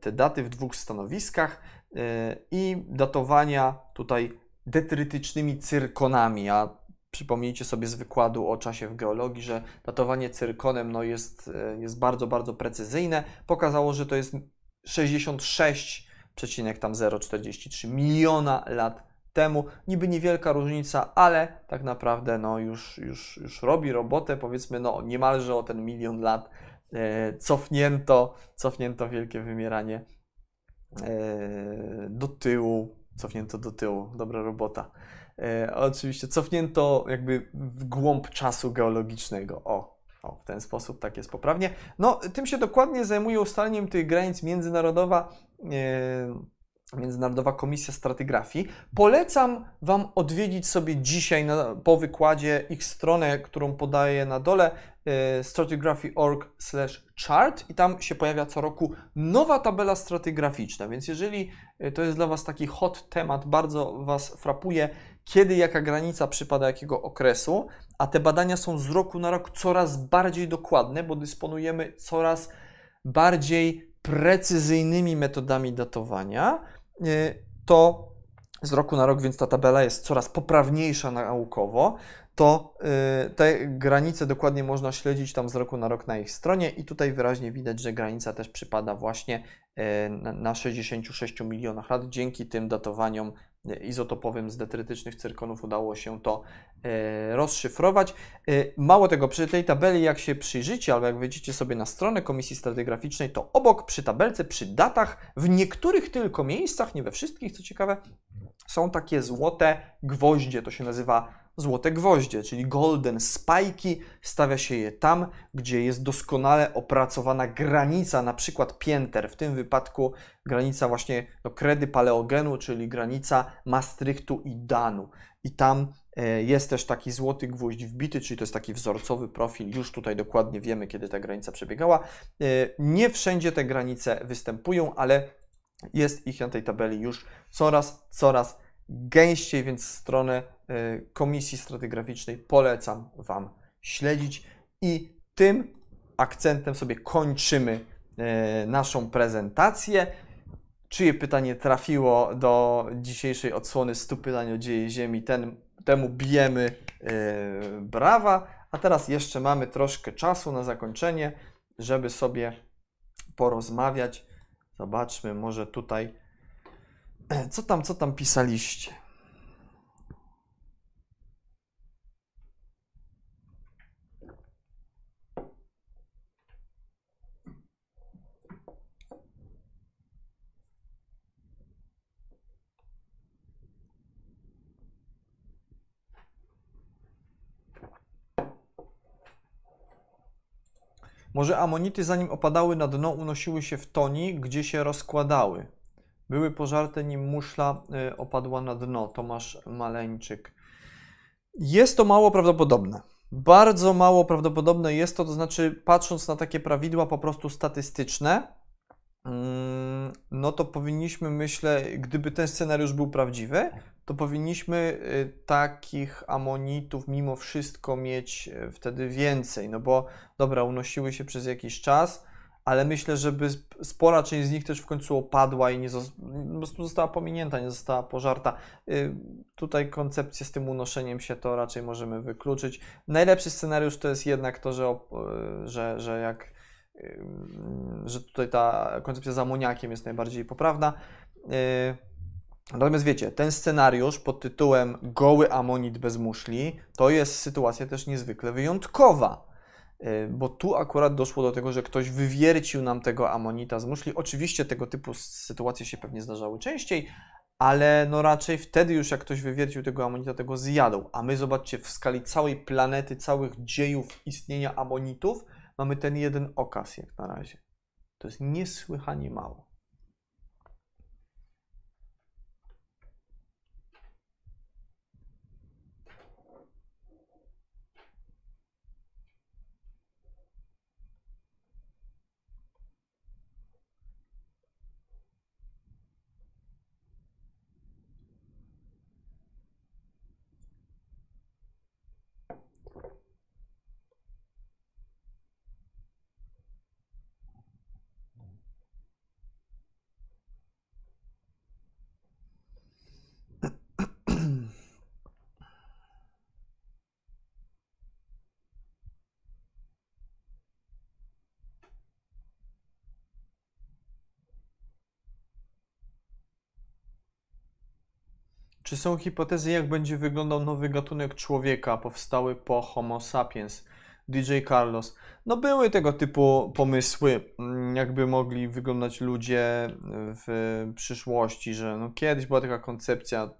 te daty w dwóch stanowiskach i datowania tutaj detrytycznymi cyrkonami, a przypomnijcie sobie z wykładu o czasie w geologii, że datowanie cyrkonem no jest, e, jest bardzo, bardzo precyzyjne. Pokazało, że to jest 66,043 miliona lat temu. Niby niewielka różnica, ale tak naprawdę no już, już, już robi robotę, powiedzmy no niemalże o ten milion lat e, cofnięto, cofnięto wielkie wymieranie e, do tyłu cofnięto do tyłu. Dobra robota. E, oczywiście cofnięto jakby w głąb czasu geologicznego. O, o, w ten sposób, tak jest poprawnie. No, tym się dokładnie zajmuje ustaleniem tych granic międzynarodowa. E, Międzynarodowa Komisja Stratygrafii. Polecam Wam odwiedzić sobie dzisiaj na, po wykładzie ich stronę, którą podaję na dole stratigraphy.org/chart i tam się pojawia co roku nowa tabela stratygraficzna. Więc jeżeli e, to jest dla Was taki hot temat, bardzo Was frapuje, kiedy jaka granica przypada jakiego okresu, a te badania są z roku na rok coraz bardziej dokładne, bo dysponujemy coraz bardziej precyzyjnymi metodami datowania Y, to z roku na rok, więc ta tabela jest coraz poprawniejsza naukowo, to y, te granice dokładnie można śledzić tam z roku na rok na ich stronie i tutaj wyraźnie widać, że granica też przypada właśnie y, na 66 milionach lat. Dzięki tym datowaniom izotopowym z detrytycznych cyrkonów udało się to e, rozszyfrować. E, mało tego, przy tej tabeli, jak się przyjrzycie, albo jak wejdziecie sobie na stronę Komisji Stratygraficznej, to obok przy tabelce, przy datach, w niektórych tylko miejscach, nie we wszystkich, co ciekawe, są takie złote gwoździe, to się nazywa złote gwoździe, czyli golden spajki. Stawia się je tam, gdzie jest doskonale opracowana granica, na przykład pięter, w tym wypadku granica właśnie kredy paleogenu, czyli granica Maastrichtu i Danu. I tam e, jest też taki złoty gwóźdź wbity, czyli to jest taki wzorcowy profil. Już tutaj dokładnie wiemy, kiedy ta granica przebiegała. E, nie wszędzie te granice występują, ale jest ich na tej tabeli już coraz, coraz gęściej, więc stronę y, Komisji Stratygraficznej polecam Wam śledzić. I tym akcentem sobie kończymy y, naszą prezentację. Czyje pytanie trafiło do dzisiejszej odsłony 100 pytań o dzieje Ziemi, ten, temu bijemy yy, brawa. A teraz jeszcze mamy troszkę czasu na zakończenie, żeby sobie porozmawiać. Zobaczmy, może tutaj *clears throat* co tam, co tam pisaliście? Może amonity zanim opadały na dno unosiły się w toni, gdzie się rozkładały. Były pożarte, nim muszla y, opadła na dno. Tomasz Maleńczyk. Jest to mało prawdopodobne. Bardzo mało prawdopodobne jest to, to znaczy, patrząc na takie prawidła po prostu statystyczne, mm, no to powinniśmy, myślę, gdyby ten scenariusz był prawdziwy, to powinniśmy y, takich amonitów mimo wszystko mieć y, wtedy więcej. No bo dobra, unosiły się przez jakiś czas ale myślę, żeby spora część z nich też w końcu opadła i nie po prostu została pominięta, nie została pożarta. Y, tutaj koncepcję z tym unoszeniem się to raczej możemy wykluczyć. Najlepszy scenariusz to jest jednak to, że, że, że jak że tutaj ta koncepcja z amoniakiem jest najbardziej poprawna. Natomiast wiecie, ten scenariusz pod tytułem Goły amonit bez muszli to jest sytuacja też niezwykle wyjątkowa Y, bo tu akurat doszło do tego, że ktoś wywiercił nam tego amonita z muszli. Oczywiście tego typu sytuacje się pewnie zdarzały częściej, ale no raczej wtedy już jak ktoś wywiercił tego amonita, tego zjadł. A my zobaczcie, w skali całej planety, całych dziejów istnienia amonitów, mamy ten jeden okaz jak na razie. To jest niesłychanie mało. Czy są hipotezy, jak będzie wyglądał nowy gatunek człowieka powstały po Homo sapiens? DJ Carlos. No były tego typu pomysły, mm, jakby mogli wyglądać ludzie w przyszłości, że no kiedyś była taka koncepcja,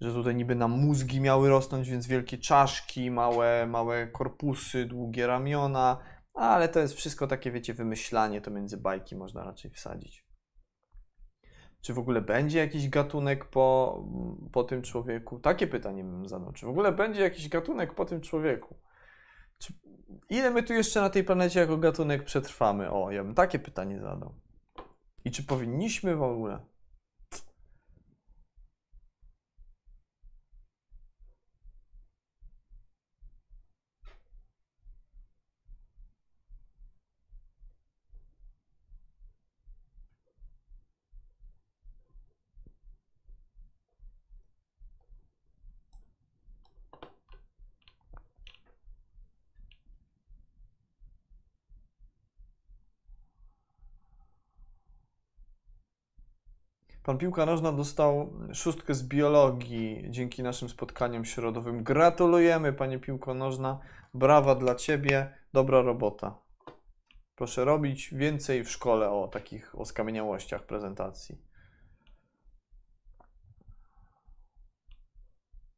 że tutaj niby nam mózgi miały rosnąć, więc wielkie czaszki, małe, małe korpusy, długie ramiona, ale to jest wszystko takie, wiecie, wymyślanie, to między bajki można raczej wsadzić. Czy w ogóle będzie jakiś gatunek po, po tym człowieku? Takie pytanie bym zadał. Czy w ogóle będzie jakiś gatunek po tym człowieku? Czy, ile my tu jeszcze na tej planecie jako gatunek przetrwamy? O, ja bym takie pytanie zadał. I czy powinniśmy w ogóle? Pan Piłka Nożna dostał szóstkę z biologii dzięki naszym spotkaniom środowym. Gratulujemy, Panie Piłko Nożna. Brawa dla Ciebie. Dobra robota. Proszę robić więcej w szkole o takich o skamieniałościach prezentacji.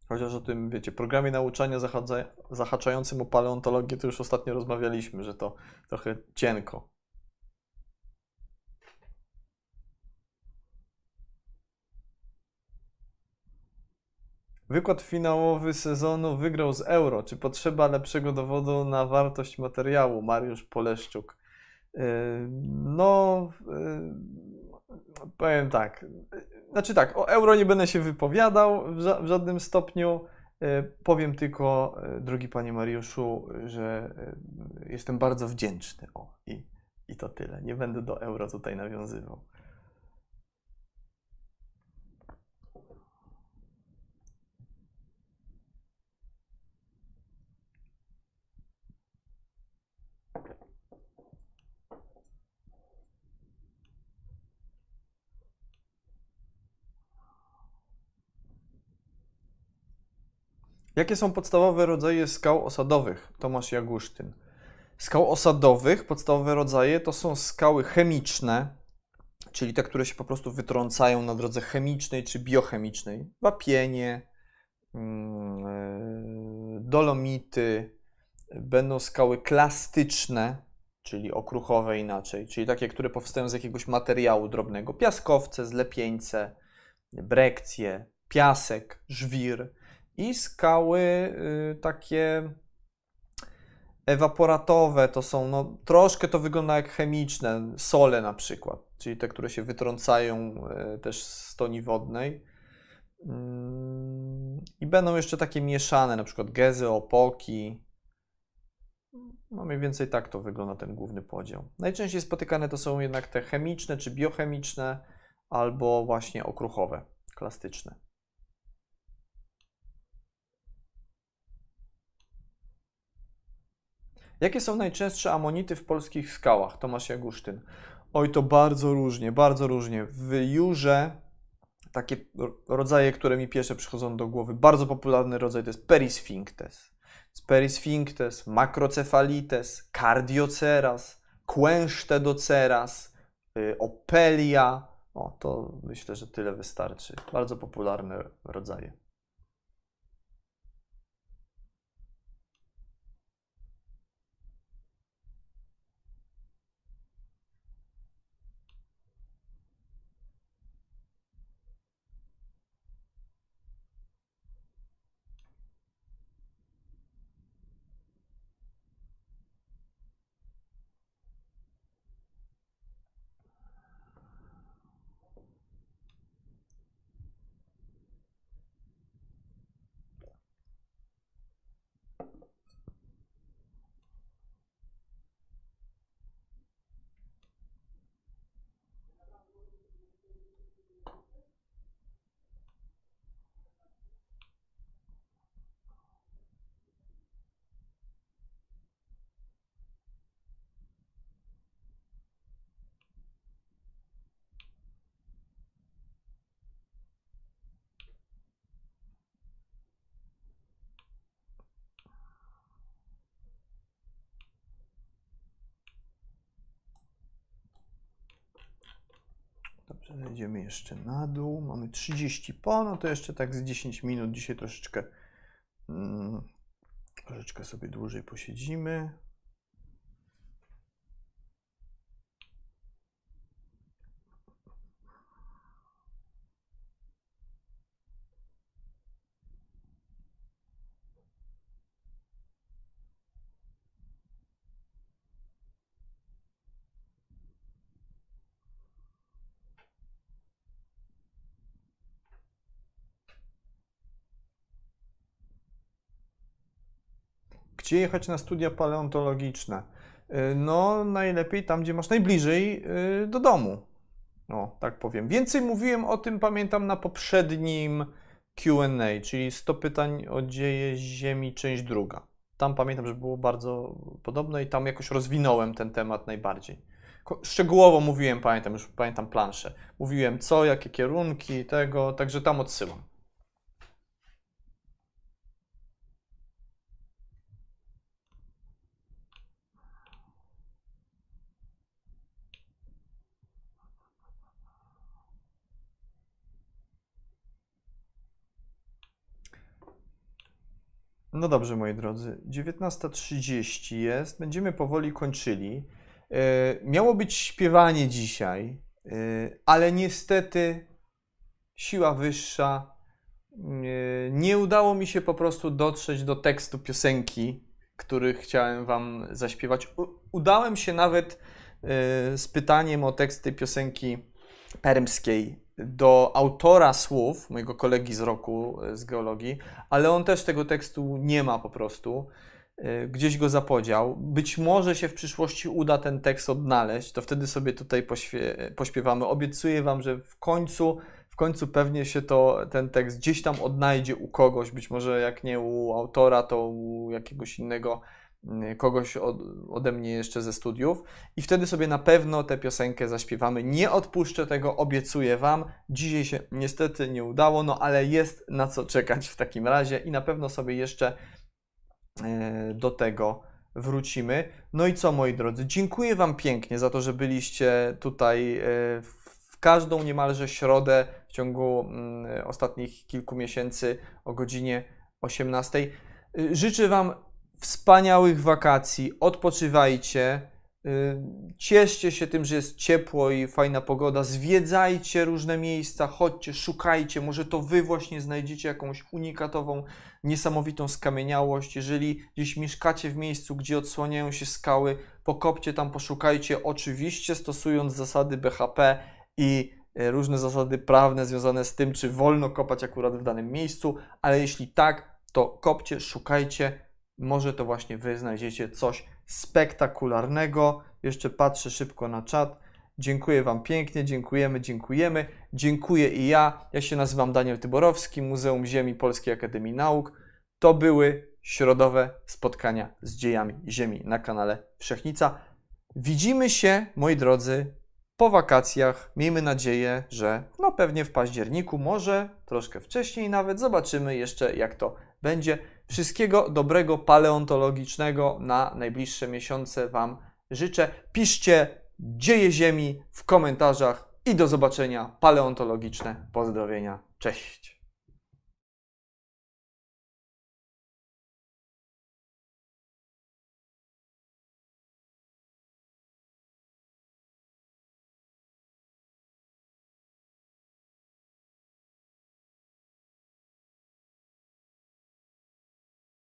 Chociaż o tym, wiecie, programie nauczania zahadza- zahaczającym o paleontologię to już ostatnio rozmawialiśmy, że to trochę cienko. Wykład finałowy sezonu wygrał z euro. Czy potrzeba lepszego dowodu na wartość materiału? Mariusz Poleszczuk. Yy, No, yy, powiem tak. Znaczy tak, o euro nie będę się wypowiadał w, ża- w żadnym stopniu. Yy, Powiem tylko, drogi panie Mariuszu, że jestem bardzo wdzięczny. O, i, i to tyle. Nie będę do euro tutaj nawiązywał. Jakie są podstawowe rodzaje skał osadowych? Tomasz Jagusztyn. Skał osadowych, podstawowe rodzaje to są skały chemiczne, czyli te, które się po prostu wytrącają na drodze chemicznej czy biochemicznej. Wapienie, mm, e, dolomity, będą skały klastyczne, czyli okruchowe inaczej, czyli takie, które powstają z jakiegoś materiału drobnego. Piaskowce, zlepieńce, brekcje, piasek, żwir i skały y, takie ewaporatowe, to są, no troszkę to wygląda jak chemiczne, sole na przykład, czyli te, które się wytrącają y, też z stoni wodnej. Mm, I będą jeszcze takie mieszane, na przykład gezy, opoki. No mniej więcej tak to wygląda ten główny podział. Najczęściej spotykane to są jednak te chemiczne czy biochemiczne, albo właśnie okruchowe, klastyczne. Jakie są najczęstsze amonity w polskich skałach? Tomasz Jagusztyn. Oj, to bardzo różnie, bardzo różnie. W jurze takie ro- rodzaje, które mi pierwsze przychodzą do głowy, bardzo popularny rodzaj to jest Perisphinctes. Perisphinctes, Macrocefalites, Cardioceras, Quenstedoceras, y, Opelia. O, to myślę, że tyle wystarczy. Bardzo popularne rodzaje. Zejdziemy jeszcze na dół. Mamy 30 po, no to jeszcze tak z 10 minut. Dzisiaj troszeczkę, mm, troszeczkę sobie dłużej posiedzimy. Gdzie jechać na studia paleontologiczne? Y, No, najlepiej tam, gdzie masz najbliżej y, do domu. O, tak powiem. Więcej mówiłem o tym, pamiętam, na poprzednim QA, czyli 100 pytań o dzieje Ziemi, część druga. Tam pamiętam, że było bardzo podobne i tam jakoś rozwinąłem ten temat najbardziej. Szczegółowo mówiłem, pamiętam, już pamiętam planszę. Mówiłem co, jakie kierunki, tego, także tam odsyłam. No dobrze, moi drodzy. 19.30 jest. Będziemy powoli kończyli. E, miało być śpiewanie dzisiaj, e, ale niestety siła wyższa. e, nie udało mi się po prostu dotrzeć do tekstu piosenki, który chciałem Wam zaśpiewać. Udałem się nawet z pytaniem o tekst tej piosenki permskiej do autora słów, mojego kolegi z roku e, z geologii, ale on też tego tekstu nie ma po prostu. E, Gdzieś go zapodział. Być może się w przyszłości uda ten tekst odnaleźć, to wtedy sobie tutaj pośpiewamy. Obiecuję Wam, że w końcu, w końcu pewnie się to, ten tekst gdzieś tam odnajdzie u kogoś, być może jak nie u autora, to u jakiegoś innego kogoś od, ode mnie jeszcze ze studiów i wtedy sobie na pewno tę piosenkę zaśpiewamy. Nie odpuszczę tego, obiecuję Wam. Dzisiaj się niestety nie udało, no ale jest na co czekać w takim razie i na pewno sobie jeszcze e, do tego wrócimy. No i co, moi drodzy, dziękuję Wam pięknie za to, że byliście tutaj e, w każdą niemalże środę w ciągu mm, ostatnich kilku miesięcy o godzinie 18. Y, Życzę Wam wspaniałych wakacji, odpoczywajcie, y, cieszcie się tym, że jest ciepło i fajna pogoda, zwiedzajcie różne miejsca, chodźcie, szukajcie, może to Wy właśnie znajdziecie jakąś unikatową, niesamowitą skamieniałość. Jeżeli gdzieś mieszkacie w miejscu, gdzie odsłaniają się skały, pokopcie tam, poszukajcie, oczywiście stosując zasady BHP i e, różne zasady prawne związane z tym, czy wolno kopać akurat w danym miejscu, ale jeśli tak, to kopcie, szukajcie, może to właśnie Wy znajdziecie coś spektakularnego. Jeszcze patrzę szybko na czat. Dziękuję Wam pięknie, dziękujemy, dziękujemy. Dziękuję i ja. Ja się nazywam Daniel Tyborowski, Muzeum Ziemi Polskiej Akademii Nauk. To były środowe spotkania z dziejami Ziemi na kanale Wszechnica. Widzimy się, moi drodzy, po wakacjach. Miejmy nadzieję, że no pewnie w październiku, może troszkę wcześniej nawet. Zobaczymy jeszcze, jak to będzie. Wszystkiego dobrego paleontologicznego na najbliższe miesiące Wam życzę. Piszcie dzieje Ziemi w komentarzach i do zobaczenia paleontologiczne. Pozdrowienia. Cześć.